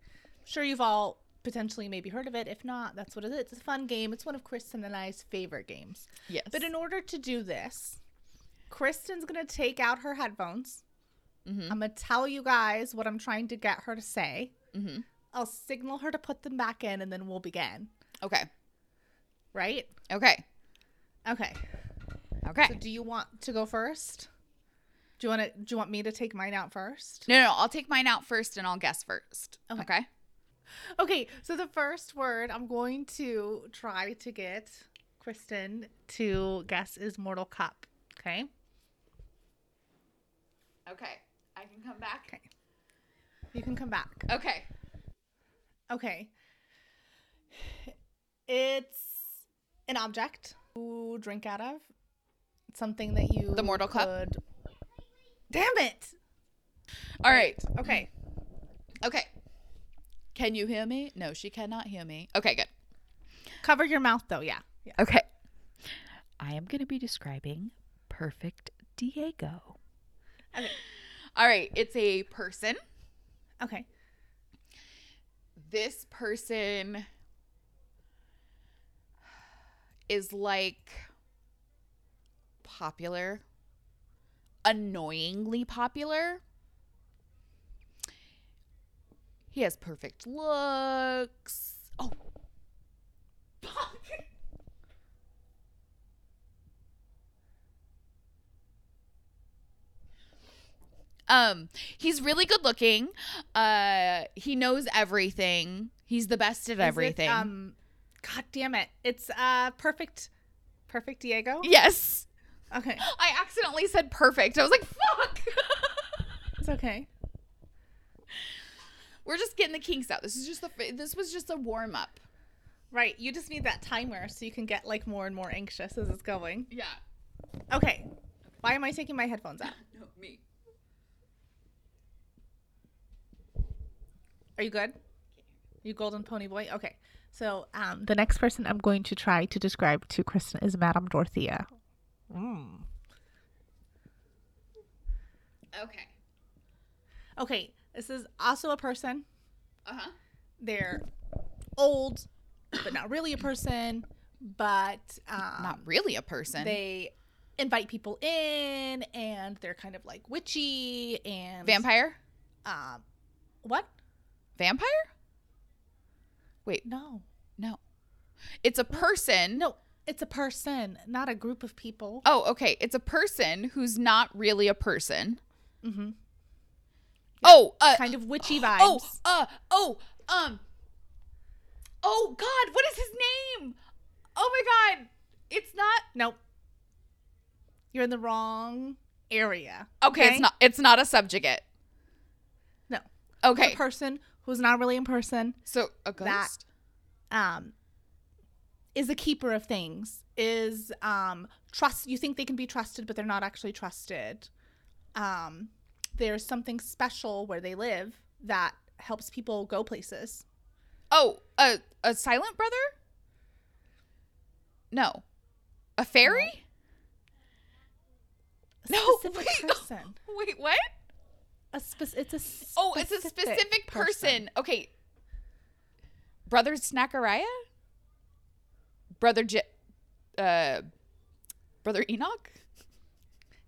Sure you've all potentially maybe heard of it. If not, that's what it is. It's a fun game. It's one of Kristen and I's favorite games. Yes. But in order to do this, Kristen's gonna take out her headphones. Mhm. I'm gonna tell you guys what I'm trying to get her to say. Mhm. I'll signal her to put them back in, and then we'll begin. Okay. Right? Okay. Okay. Okay. So do you want to go first? Do you want to? Do you want me to take mine out first? No, no, no, I'll take mine out first and I'll guess first. Okay. Okay. Okay. So the first word I'm going to try to get Kristen to guess is Mortal Cup. Okay. Okay. I can come back. Okay. You can come back. Okay. Okay. It's an object you drink out of. Something that you The Mortal Cup? Damn it. All right. Okay. Okay. Can you hear me? No, she cannot hear me. Okay, good. Cover your mouth though. Yeah. Yeah. Okay. I am going to be describing Perfect Diego. Okay. All right. It's a person. Okay. This person is like popular, annoyingly popular. He has perfect looks. Oh. Um, he's really good looking. Uh, he knows everything. He's the best at Is it, everything. um. God damn it! It's uh perfect. Perfect Diego. yes. Okay. I accidentally said perfect. I was like, fuck. It's okay. We're just getting the kinks out. This is just the this was just a warm up. Right. You just need that timer so you can get like more and more anxious as it's going. Yeah. Okay. Why am I taking my headphones out? No, me. Are you good? You golden pony boy? Okay. So um the next person I'm going to try to describe to Kristen is Madame Dorothea. Mm. Okay. Okay. This is also a person. Uh-huh. They're old, but not really a person. But um, Not really a person. they invite people in, and they're kind of like witchy and Vampire? Um, what? Vampire? Wait, No, no. It's a person. no. It's a person, not a group of people. Oh, okay. It's a person who's not really a person. Mm-hmm. Oh, uh, Kind of witchy vibes. Oh, uh, oh, um. Oh God, what is his name? Oh my God, it's not. nope. You're in the wrong area. Okay, it's not. It's not a subjugate. No. Okay, A person who's not really in person. so a that- ghost. um is a keeper of things is um trust you think they can be trusted but they're not actually trusted um there's something special where they live that helps people go places Oh, a a silent brother? No, a fairy? a No, wait. person Wait, what? a spec- it's a Oh, it's a specific person. Okay. Brother Snackariah? Brother J- uh Brother Enoch?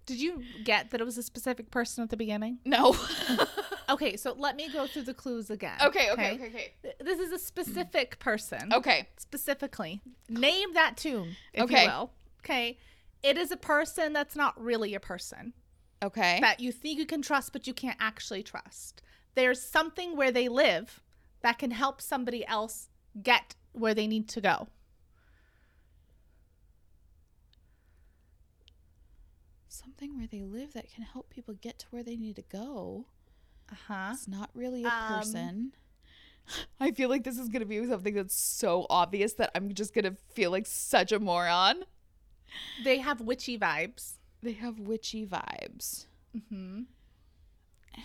Did you get that it was a specific person at the beginning No. okay so let me go through the clues again okay, okay, okay, okay. Th- this is a specific person Okay. specifically. Name that tune, if Okay. you will. Okay. It is a person that's not really a person Okay. that you think you can trust, but you can't actually trust. There's something where they live that can help somebody else get where they need to go. Something where they live that can help people get to where they need to go. Uh huh. It's not really a Um, person. I feel like this is going to be something that's so obvious that I'm just going to feel like such a moron. They have witchy vibes. They have witchy vibes. Mm-hmm.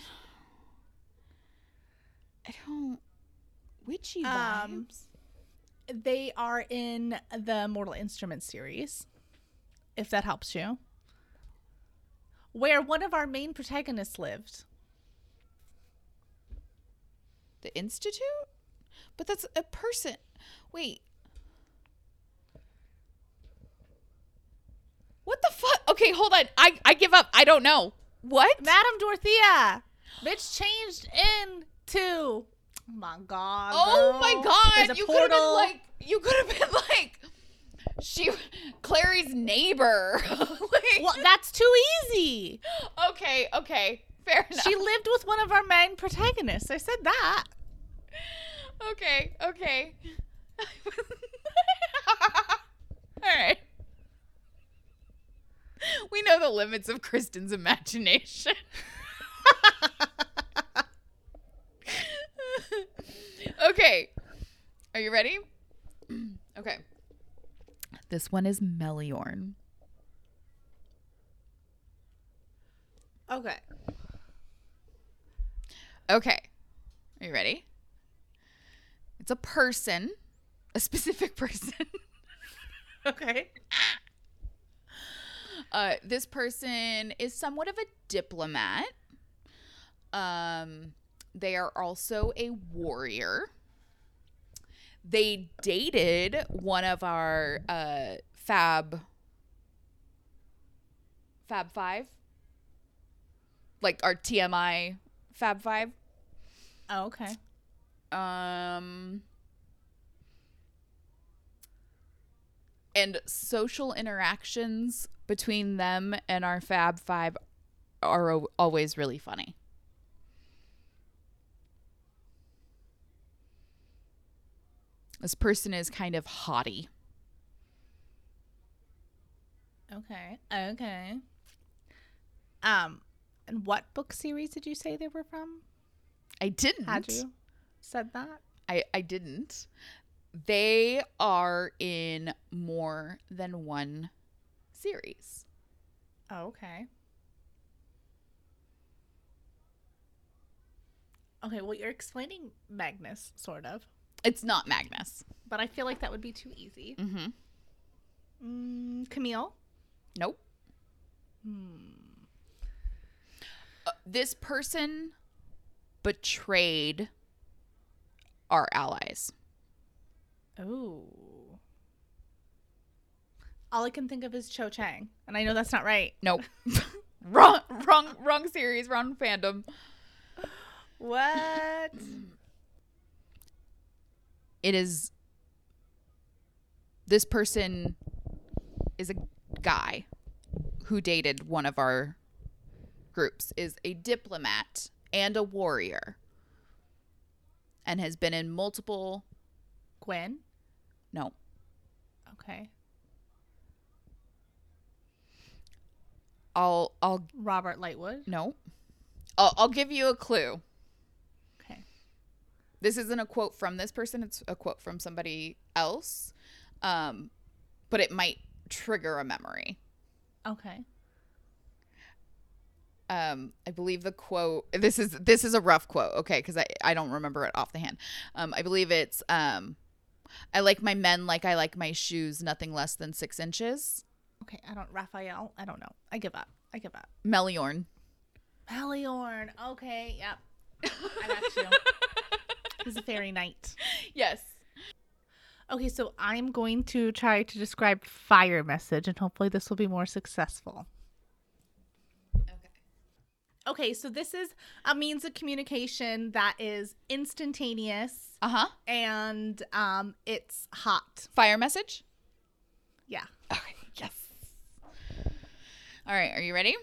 I don't. witchy Um, vibes. They are in the Mortal Instruments series, if that helps you. Where one of our main protagonists lived. the institute, but that's a person. Wait. What the fuck? Okay, hold on. I I give up. I don't know. What? Madame Dorothea! Bitch changed into. Oh my god. Oh girl. my god! You could have been like you could have been like she Clary's neighbor. Like- Well, that's too easy. okay, okay. Fair enough. She lived with one of our main protagonists. I said that. Okay, okay. All right. We know the limits of Kristen's imagination. okay. Are you ready? Okay. This one is Meliorn. Okay. Okay. Are you ready? It's a person, a specific person. Okay. Uh, this person is somewhat of a diplomat. Um, they are also a warrior. They dated one of our uh, Fab Fab Five, like our TMI Fab Five. Oh, okay. Um, and social interactions between them and our Fab Five are o- always really funny. This person is kind of haughty. Okay. Okay. Um, and what book series did you say they were from? I didn't. Had you said that? I, I didn't. They are in more than one series. Oh, okay. Okay, well, you're explaining Magnus, sort of, It's not Magnus. but I feel like that would be too easy. Mm-hmm. Mm, Camille? Nope. Hmm. Uh, this person betrayed our allies. Oh. All I can think of is Cho Chang, and I know that's not right. Nope. wrong, wrong, wrong series, wrong fandom. What? It is. This person is a guy who dated one of our groups. Is a diplomat and a warrior, and has been in multiple. Gwen? No, Okay. I'll, I'll, Robert Lightwood? no, I'll, I'll give you a clue. This isn't a quote from this person it's a quote from somebody else um but it might trigger a memory Okay. um i believe the quote this is this is a rough quote okay because i i don't remember it off the hand um i believe it's um i like my men like i like my shoes nothing less than six inches Okay, I don't. Raphael? I don't know. I give up. I give up. meliorn Meliorn. Okay, yep. I got you. He's a fairy knight. yes Okay, so I'm going to try to describe fire message, and hopefully this will be more successful. okay Okay, so this is a means of communication that is instantaneous uh-huh and um, it's hot. fire message Yeah. okay yes all right are you ready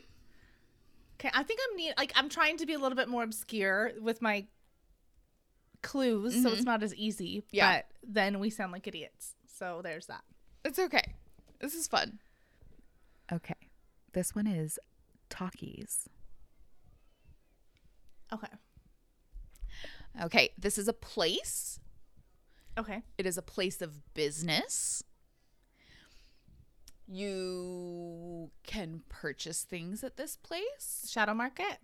Okay, I think I'm need like I'm trying to be a little bit more obscure with my clues, so it's mm-hmm. not as easy. Yeah. But then we sound like idiots. So there's that. It's okay. This is fun. Okay. This one is Taki's. Okay. Okay. This is a place. Okay. It is a place of business. You can purchase things at this place. Shadow Market.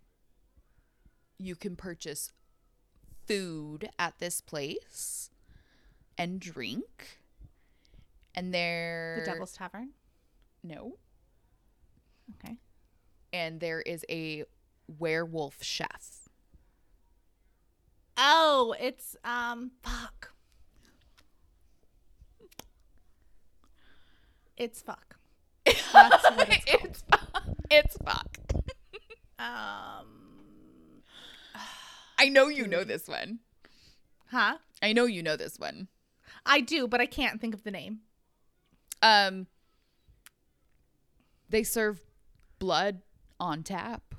You can purchase food at this place and drink. And there The Devil's Tavern. no. Okay. And there is a werewolf chef. Oh, it's um fuck. It's fuck. That's what called. it's fuck. It's fuck. Um I know you know this one. huh? I know you know this one. I do, but I can't think of the name. Um they serve blood on tap.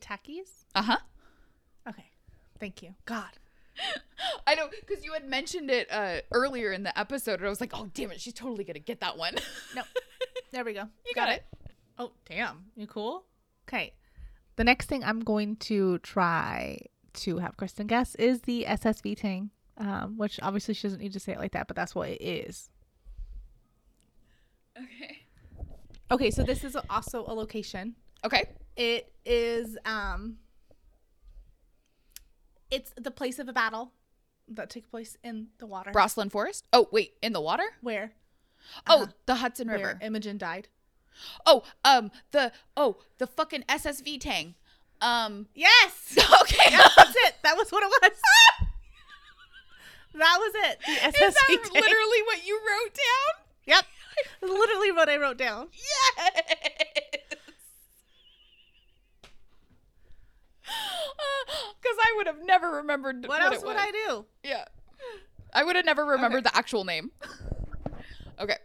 Taki's? Uh-huh. Okay. Thank you. God. I know because you had mentioned it uh, earlier in the episode, and I was like, "Oh, damn it, she's totally gonna get that one." No. There we go. you got, it. Oh, damn. You cool? Okay. The next thing I'm going to try to have Kristen guess is the SSV Tang, um, which obviously she doesn't need to say it like that, but that's what it is. Okay. Okay, so this is also a location. Okay. It is um it's the place of a battle that took place in the water. Brocelind Forest. Oh, wait, in the water? where Oh, Uh-huh. the Hudson where River. Imogen died. Oh, um, the oh, the fucking SSV Tang. Um, Yes. okay. That's it. That was what it was. that was it. The Is that Tang. literally what you wrote down? Yep. Literally what I wrote down. Yes. Because I would have never remembered What, what, else would. I do? Yeah. I would have never remembered the actual name. okay.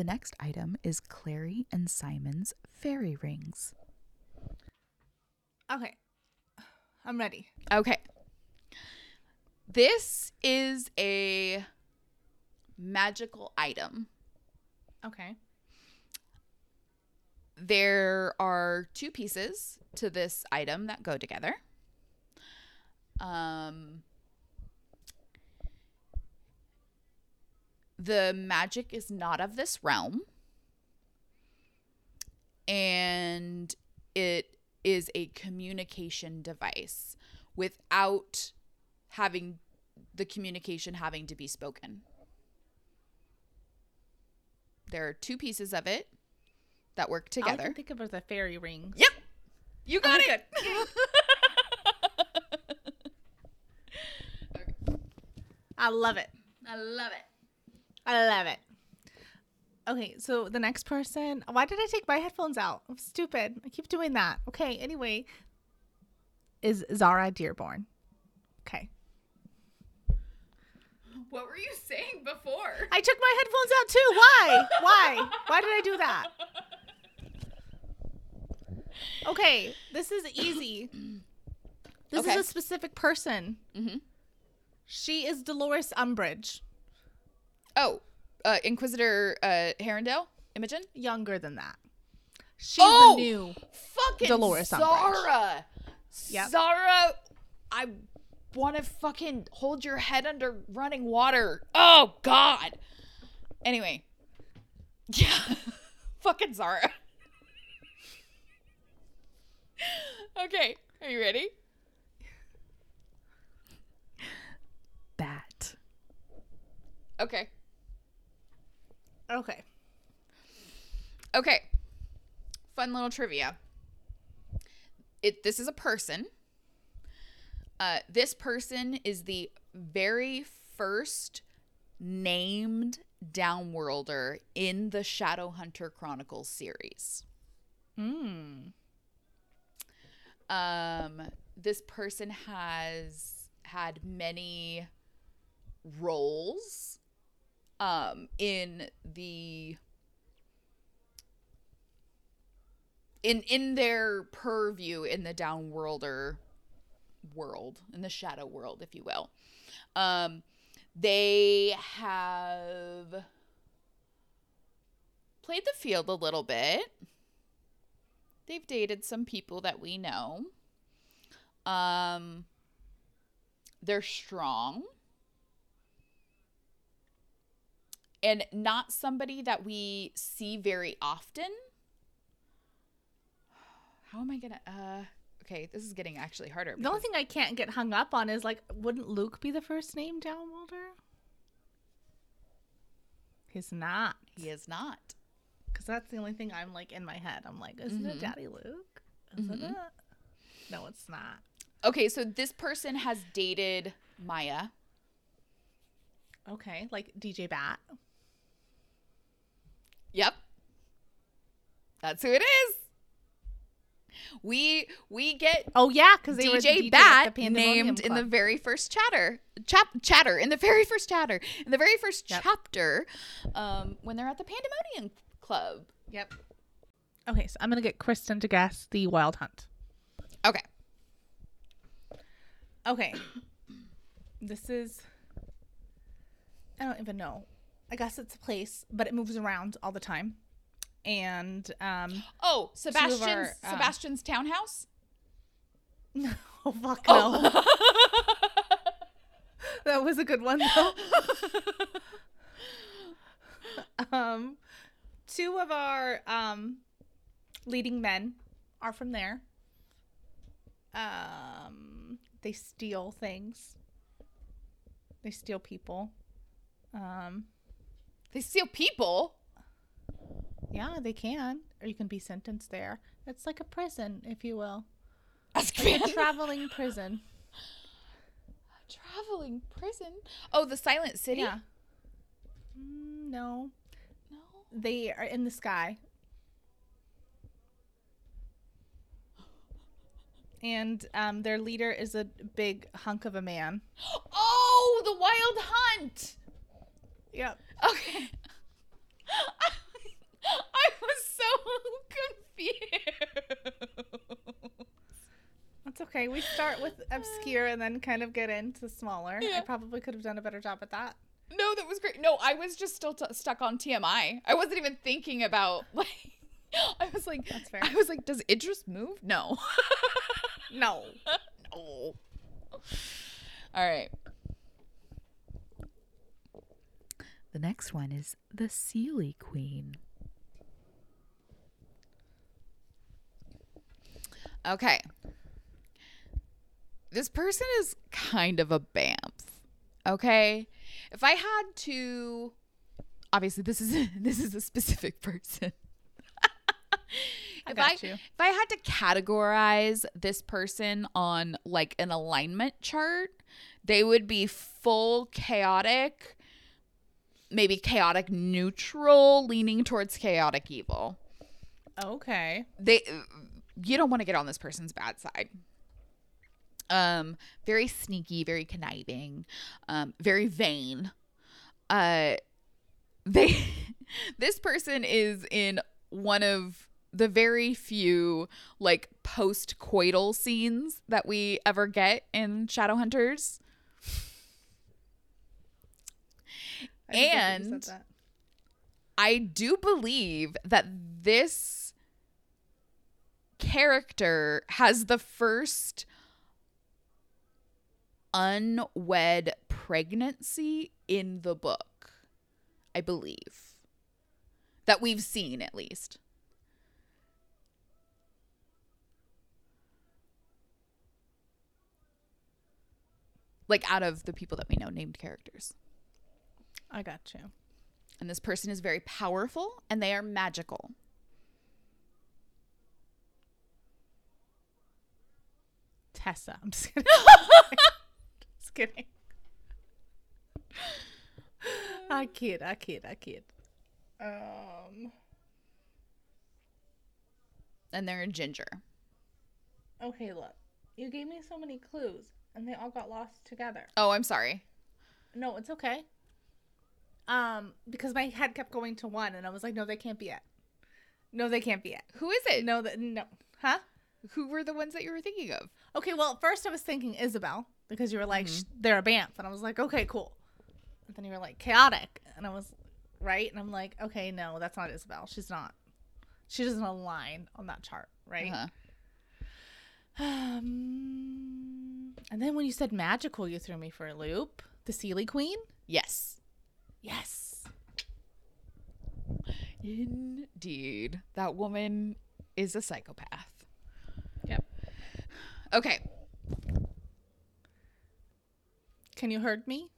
The next item is Clary and Simon's fairy rings. Okay. I'm ready. Okay. This is a magical item. Okay. There are two pieces to this item that go together. Um, the magic is not of this realm, and it is a communication device without having the communication having to be spoken. There are two pieces of it that work All I together. can think of are the fairy rings. Yep. You got Okay, it. I love it. I love it. I love it. Okay, so the next person. Why did I take my headphones out? I'm stupid. I keep doing that. Okay, anyway, is Zara Dearborn. Okay. What were you saying before? I took my headphones out too. Why? Why? Why did I do that? Okay, this is easy. This Okay. is a specific person. Mm-hmm. She is Dolores Umbridge. Oh, uh, Inquisitor uh, Herondale, Imogen. Younger than that. She's Oh! the new. Fucking Dolores. Zara. Yep. Zara, I want to fucking hold your head under running water. Oh God. Anyway, yeah, fucking Zara. okay, are you ready? Bat. Okay. Okay. Okay. Fun little trivia. It this is a person. Uh this person is the very first named downworlder in the Shadowhunter Chronicles series. Mm. Um this person has had many roles um in the in in their purview in the downworlder world in the shadow world if you will. Um they have played the field a little bit. They've dated some people that we know. Um they're strong and not somebody that we see very often how am i gonna uh Okay, this is getting actually harder. The only thing I can't get hung up on is like, wouldn't Luke be the first name Downworlder? He's not. he is not. Because that's the only thing I'm like in my head. I'm like, isn't it Mhm. Daddy Luke? Isn't Mhm. it? No, it's not. Okay, so this person has dated Maia. Okay, like DJ Bat. Yep. That's who it is. We we get Oh yeah, because they were the DJ DJ Bat the named in the very first chatter chap chatter in the very first chatter in the very first Yep. chapter um, when they're at the Pandemonium Club. Yep. Okay, so I'm gonna get Kristen to guess the Wild Hunt. Okay. Okay. this is. I don't even know. I guess it's a place, but it moves around all the time. And um Oh, Sebastian's our, uh, Sebastian's townhouse. oh fuck no. that was a good one though. um two of our um leading men are from there. Um they steal things. They steal people. Um They steal people. yeah, they can. Or you can be sentenced there. It's like a prison, if you will. Like a traveling prison. A traveling prison. Oh, the Silent City. Yeah. Mm, no. No. They are in the sky. And um, their leader is a big hunk of a man. Oh, the Wild Hunt. Yep. Okay. I was so confused. That's okay. We start with obscure and then kind of get into smaller. I probably could have done a better job at that. No, that was great. No, I was just still t- stuck on TMI. I wasn't even thinking about like. I was like, That's fair. I was like, does Idris move? No. No. no. All right. The next one is the Seelie Queen. Okay. This person is kind of a BAMF. Okay? If I had to obviously this is this is a specific person. I if I you. if I had to categorize this person on like an alignment chart, they would be full chaotic, maybe chaotic neutral, leaning towards chaotic evil. Okay. They you don't want to get on this person's bad side. Um very sneaky, very conniving, um very vain. Uh they this person is in one of the very few like post coital scenes that we ever get in Shadowhunters. I just love that you said And- I do believe that this character has the first unwed pregnancy in the book. I believe. That we've seen at least. Like out of the people that we know named characters. I got you. And this person is very powerful and they are magical. Tessa. I'm just kidding. just kidding. I kid, I kid, I kid. Um. And they're a ginger. Okay, look. You gave me so many clues, and they all got lost together. Oh, I'm sorry. No, it's okay. Um, because my head kept going to one, and I was like, no, they can't be it. No, they can't be it. Who is it? No, that no, huh? Who were the ones that you were thinking of? Okay, well, at first I was thinking Isabelle because you were like, sh- they're a BAMF. And I was like, okay, cool. And then you were like, chaotic. And I was, right? And I'm like, okay, no, that's not Isabelle. She's not. She doesn't align on that chart, right? Uh-huh. Um, and then when you said magical, you threw me for a loop. The Seelie Queen? Yes. Yes. Indeed. That woman is a psychopath. Yep. Okay. Can you heard me?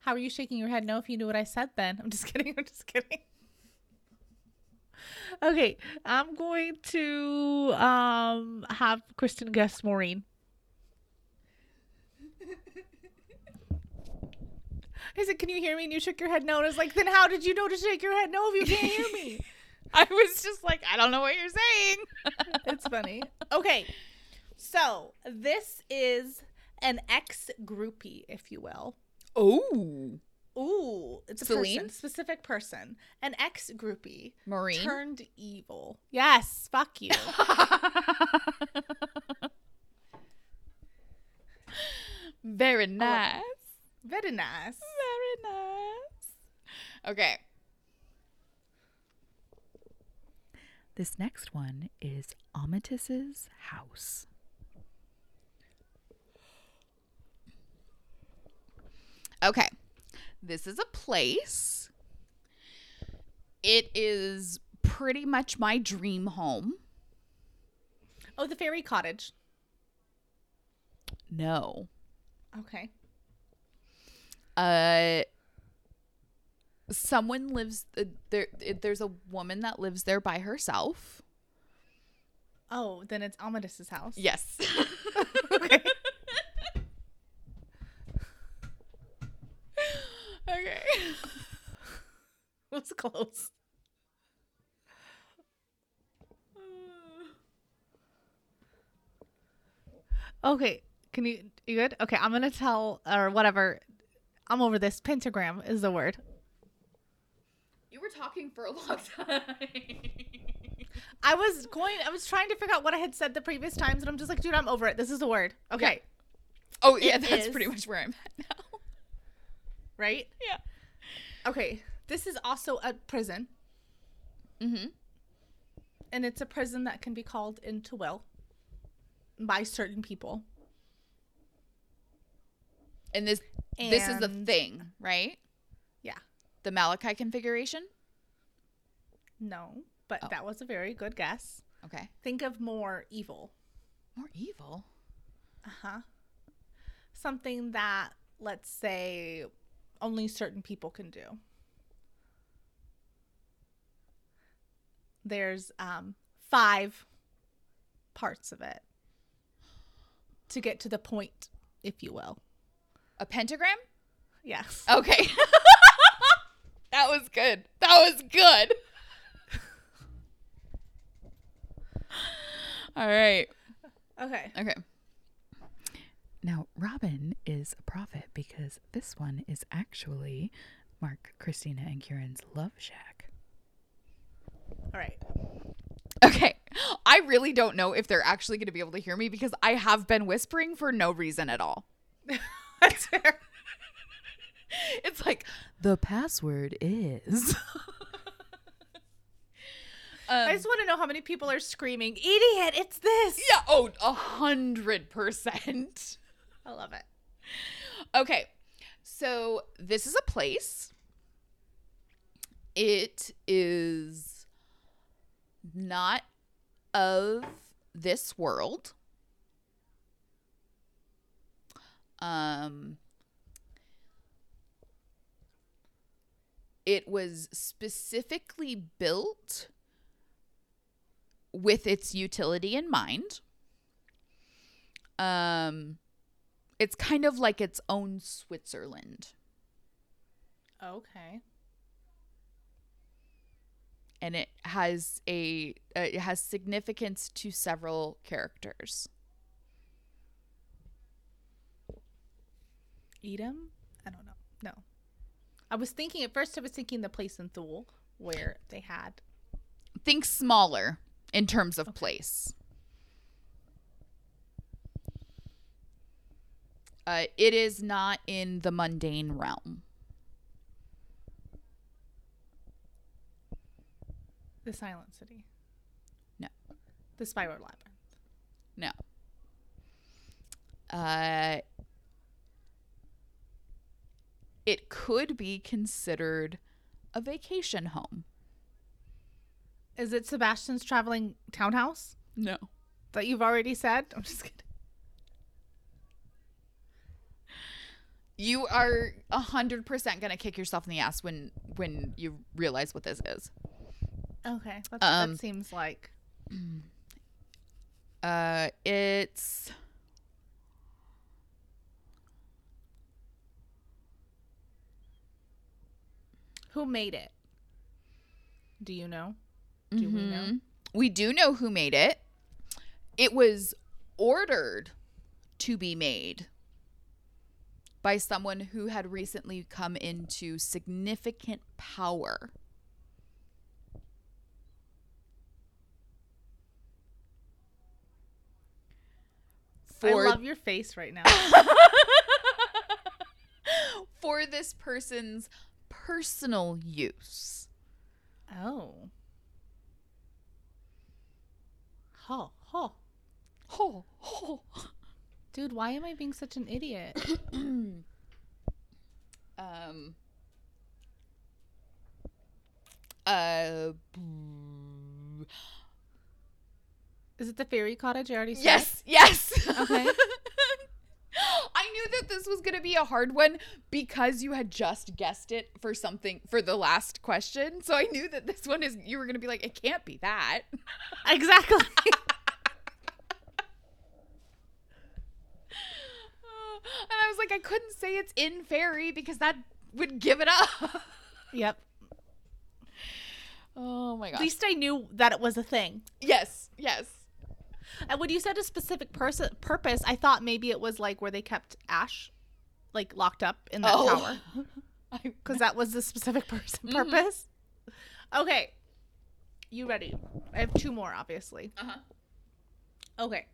How are you shaking your head no if you knew what I said then? I'm just kidding. I'm just kidding. Okay, I'm going to um have Kristen guess Maureen. I said, "Can you hear me?" And you shook your head no. And I was like, "Then how did you know to shake your head no if you can't hear me?" I was just like, I don't know what you're saying. it's funny. Okay, so this is an ex groupie, if you will. oh. Ooh, it's a Celine? person, specific person, an ex groupie Maureen. turned evil. Yes, fuck you. Very oh, nice. Very nice. Very nice. Okay. This next one is Amatis's house. Okay. This is a place. It is pretty much my dream home. Oh, the fairy cottage. No. Okay. uh someone lives uh, there there's a woman that lives there by herself Oh, then it's Amatis's house. yes Okay. okay was close. Okay. Can you you good? Okay, I'm gonna tell or whatever. I'm over this. Pentagram is the word. You were talking for a long time I was going I was trying to figure out what I had said the previous times, and I'm just like, dude, I'm over it. This is the word. Okay. oh yeah It that's is. pretty much where i'm at now Right? yeah Okay. This is also a prison. mm-hmm and it's a prison that can be called into will by certain people. and this this is the thing right Yeah. The malachi configuration No, but Oh. that was a very good guess. okay Think of more evil. more evil Uh huh. Something that, let's say, only certain people can do. There's um, five parts of it to get to the point, if you will. a pentagram Yes. okay that was good that was good all right Okay. Okay. Now, Robin is a prophet because this one is actually Mark, Christina, and Kieran's Love Shack. All right. Okay. I really don't know if they're actually going to be able to hear me because I have been whispering for no reason at all. That's fair. It's like, the password is. I um, just want to know how many people are screaming, "Idiot! It's this!" yeah. Oh, a hundred percent. I love it. Okay. So this is a place. It is not of this world. Um it was specifically built with its utility in mind. Um it's kind of like its own Switzerland. Okay. and it has a uh, it has significance to several characters. Edom? I don't know. No. I was thinking at first. I was thinking the place in Thule where they had. Think smaller in terms of place. Uh, it is not in the mundane realm. The Silent City. No. The Spiral Labyrinth. No. Uh, it could be considered a vacation home. Is it Sebastian's traveling townhouse? No. that you've already said? I'm just kidding. You are a hundred percent gonna kick yourself in the ass when when you realize what this is. Okay. That's, Um, that seems like. Uh, it's Who made it? Do you know? Do we know? Mhm. We do know who made it. It was ordered to be made by someone who had recently come into significant power. I love your face right now. for this person's personal use. oh. Ho, ho. Oh, oh. Dude, why am I being such an idiot? um uh Is it the fairy cottage? I already said. yes yes Okay. i knew that this was going to be a hard one because you had just guessed it for something for the last question so i knew that this one is you were going to be like it can't be that Exactly. and i was like i couldn't say it's in fairy because that would give it up yep. oh my god. At least I knew that it was a thing. yes yes And when you said a specific person purpose, I thought maybe it was like where they kept Ash, like locked up in that Oh. tower, because that was the specific person Mhm. purpose. Okay, you ready? I have two more, obviously. uh-huh. Okay.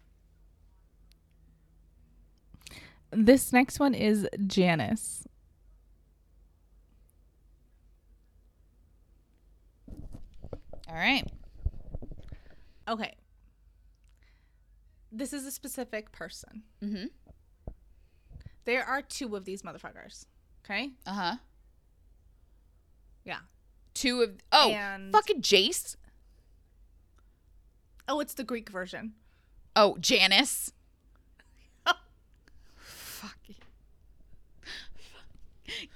This next one is Janice. all right Okay. This is a specific person. mm-hmm There are two of these motherfuckers. Okay. uh-huh Yeah. two of oh And- fucking Jace. Oh, it's the Greek version. Oh, Janice. Fuck.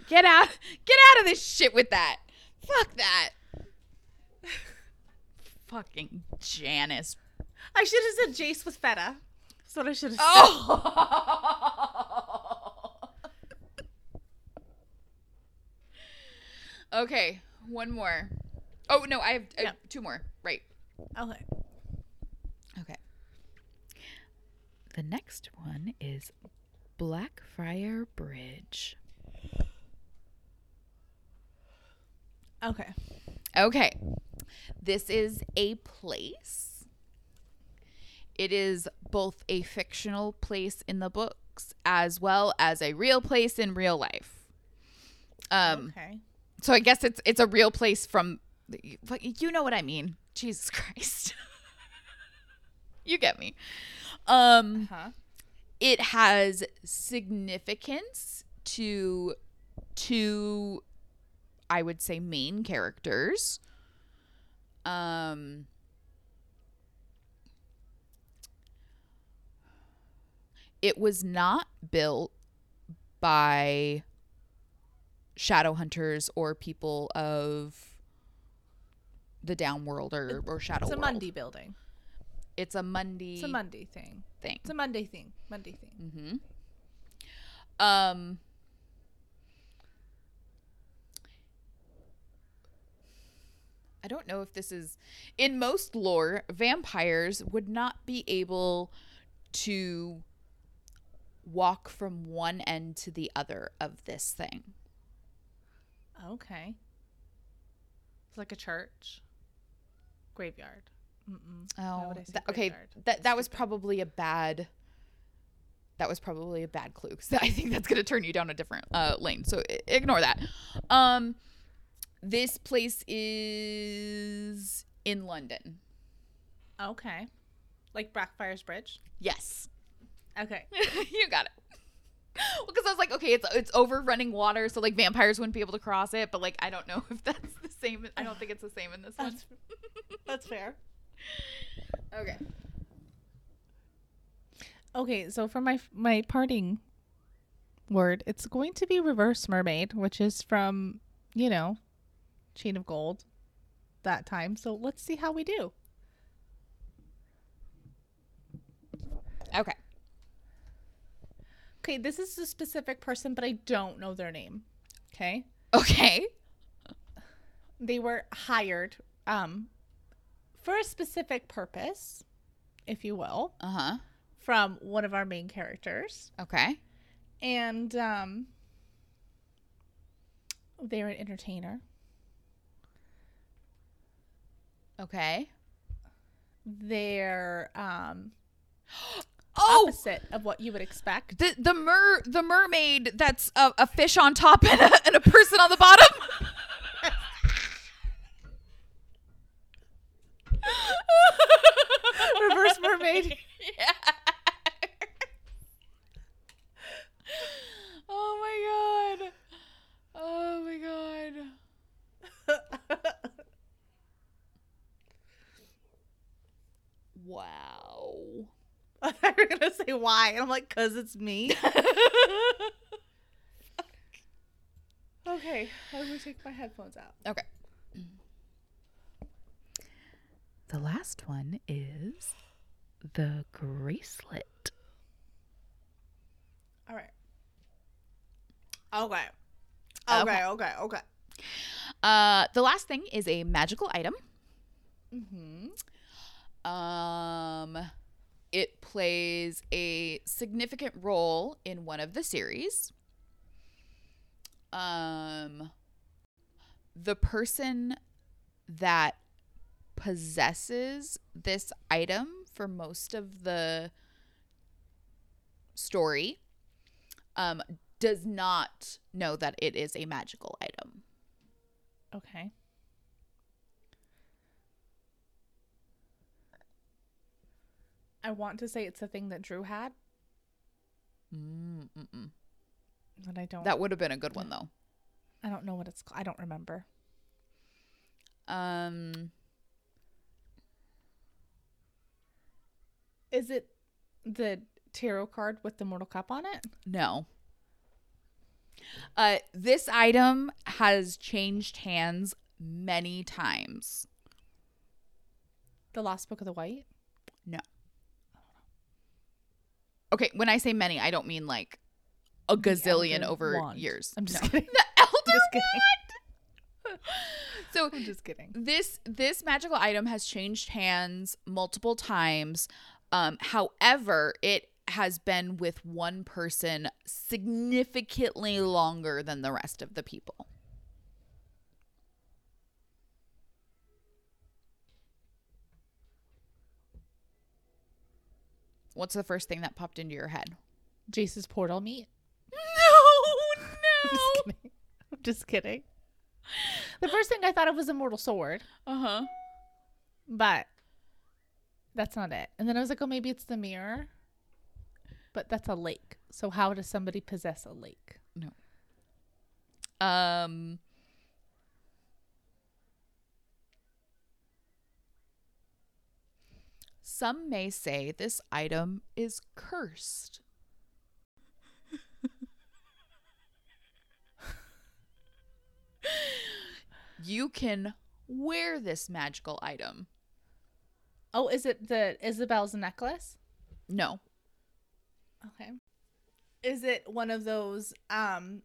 Get out get out of this shit with that. Fuck that. Fucking Janice. I should have said Jace with feta. That's what I should have said. Oh. okay, one more. Oh no, I have uh, Yeah. two more. Right. Okay. Okay. The next one is Blackfriar Bridge. Okay. Okay. This is a place. It is both a fictional place in the books as well as a real place in real life. Um Okay. so I guess it's it's a real place from you know what I mean. Jesus Christ. you get me. Um Huh. it has significance to two I would say main characters. Um It was not built by shadow hunters or people of the downworld or, or shadow It's a world. Monday building. It's a Monday It's a Monday thing. thing. It's a Monday thing. Monday thing. Mm-hmm. Um. I don't know if this is in most lore, vampires would not be able to walk from one end to the other of this thing. Okay. It's like a church. Graveyard. Mm-mm. Oh, okay. That that was probably a bad. That was probably a bad clue. 'cause I think that's gonna turn you down a different uh, lane. So i- ignore that. Um, this place is in London. Okay. Like Blackfriars Bridge. Yes, Okay. you got it. Well, because I was like, okay, it's it's over running water, so like vampires wouldn't be able to cross it. But like, I don't know if that's the same. I don't think it's the same in this one. That's that's fair. Okay. Okay, so for my my parting word, it's going to be reverse mermaid, which is from, you know, Chain of Gold that time. So let's see how we do. Okay. Okay, this is a specific person, but I don't know their name. Okay? Okay. They were hired um for a specific purpose, if you will, Uh huh. from one of our main characters. Okay. And um they're an entertainer. Okay. They're um Oh, opposite of what you would expect. the the mer the mermaid that's a, a fish on top and a, and a person on the bottom. Reverse mermaid. Yeah. Oh my god. Oh my god. Wow. I thought you were gonna say why, and I'm like, cause it's me. okay, I'm gonna take my headphones out. Okay. The last one is the bracelet. All right. Okay. Okay. Okay. Okay. Okay. Uh, the last thing is a magical item. Mm-hmm. Um, it plays a significant role in one of the series. Um, the person that possesses this item for most of the story um, does not know that it is a magical item. Okay. I want to say it's the thing that Drew had, Mm-mm. but I don't. That would have been a good one, though. I don't know what it's. called. I don't remember. Um, Is it the tarot card with the Mortal Cup on it? no. Uh, this item has changed hands many times. The Lost Book of the White? No. Okay, when I say many, I don't mean like a gazillion over Wand. years. I'm just No. kidding. The Elder Just kidding. Wand. so I'm just kidding. this this magical item has changed hands multiple times. Um, however, it has been with one person significantly longer than the rest of the people. What's the first thing that popped into your head? Jace's portal meat. No, I'm just kidding. I'm just kidding. The first thing I thought of was Immortal Sword, Uh huh. but that's not it. And then I was like, oh, maybe it's the mirror. But that's a lake. So how does somebody possess a lake? No. Um. Some may say this item is cursed. you can wear this magical item. Oh, is it the Isabelle's necklace? No. Okay. Is it one of those um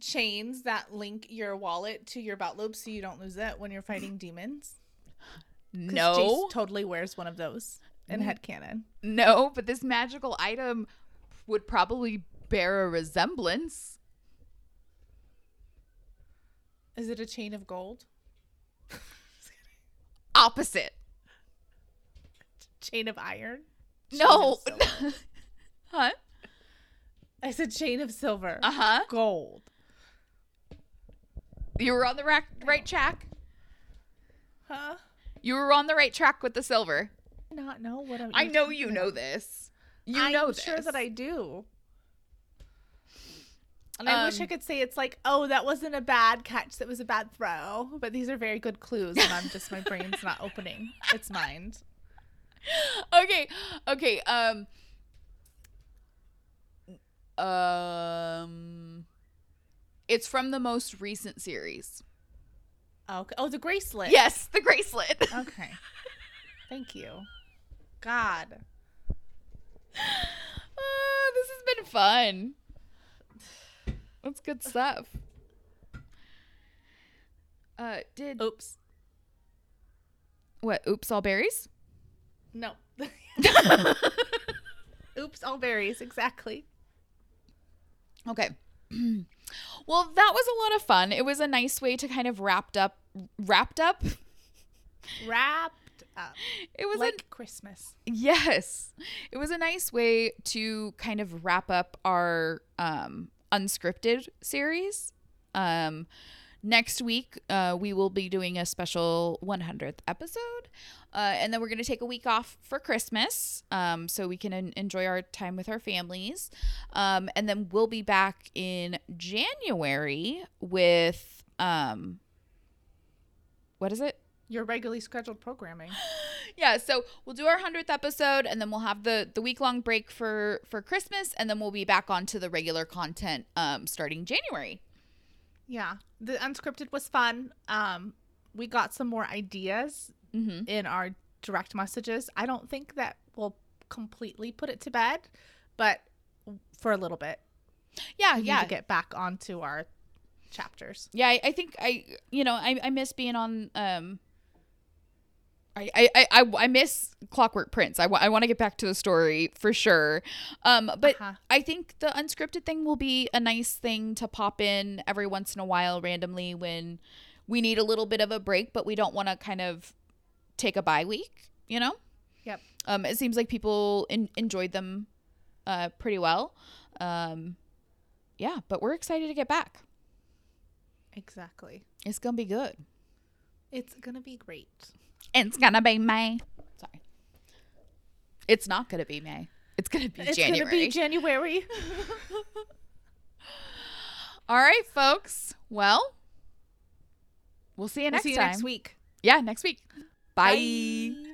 chains that link your wallet to your belt loop so you don't lose it when you're fighting demons? No. Jace totally wears one of those in headcanon. no, but this magical item would probably bear a resemblance. Is it a chain of gold? Opposite. Chain of iron? No. Of huh? I said chain of silver. Uh huh. Gold. You were on the rack, right track. Huh? You were on the right track with the silver. Not know what I'm I know you know this. You I'm know this. sure that I do. And I wish I Um, could say it's like, oh, that wasn't a bad catch. That was a bad throw. But these are very good clues, and I'm just my brain's not opening its mind. okay, okay. Um, Um, it's from the most recent series. Okay. Oh, the Gracelet. Yes, the Gracelet. Okay. Thank you. God. Ah, this has been fun. That's good stuff. Uh, did Oops. what? Oops, all berries. No. Oops, all berries. Exactly. Okay. well, that was a lot of fun. It was a nice way to kind of wrapped up, wrapped up. Wrapped up. It was like Christmas. yes. It was a nice way to kind of wrap up our um, unscripted series. Um, next week, uh, we will be doing a special 100th episode. Uh, and then we're going to take a week off for Christmas um, so we can en- enjoy our time with our families. Um, and then we'll be back in January with, um, what is it? Your regularly scheduled programming. yeah so we'll do our 100th episode and then we'll have the the week long break for for christmas and then we'll be back onto the regular content um starting january Yeah. The unscripted was fun. Um, we got some more ideas mm-hmm. in our direct messages. I don't think that we'll completely put it to bed, but for a little bit. yeah We need yeah to get back onto our chapters. yeah I, I think i you know I, I miss being on um I, I, I, I- miss Clockwork Prince. I, I want to get back to the story for sure. Um, but Uh-huh. I think the unscripted thing will be a nice thing to pop in every once in a while randomly when we need a little bit of a break, but we don't want to kind of take a bye week, you know? Yep. Um, it seems like people in, enjoyed them uh, pretty well. Um, yeah, but we're excited to get back. Exactly. It's going to be good. It's gonna be great. It's going to be May. Sorry. It's not going to be May. It's going to be It's January. It's gonna be January. All right, folks. Well, we'll see you We'll next see you time. next week. Yeah, next week. Bye. Bye.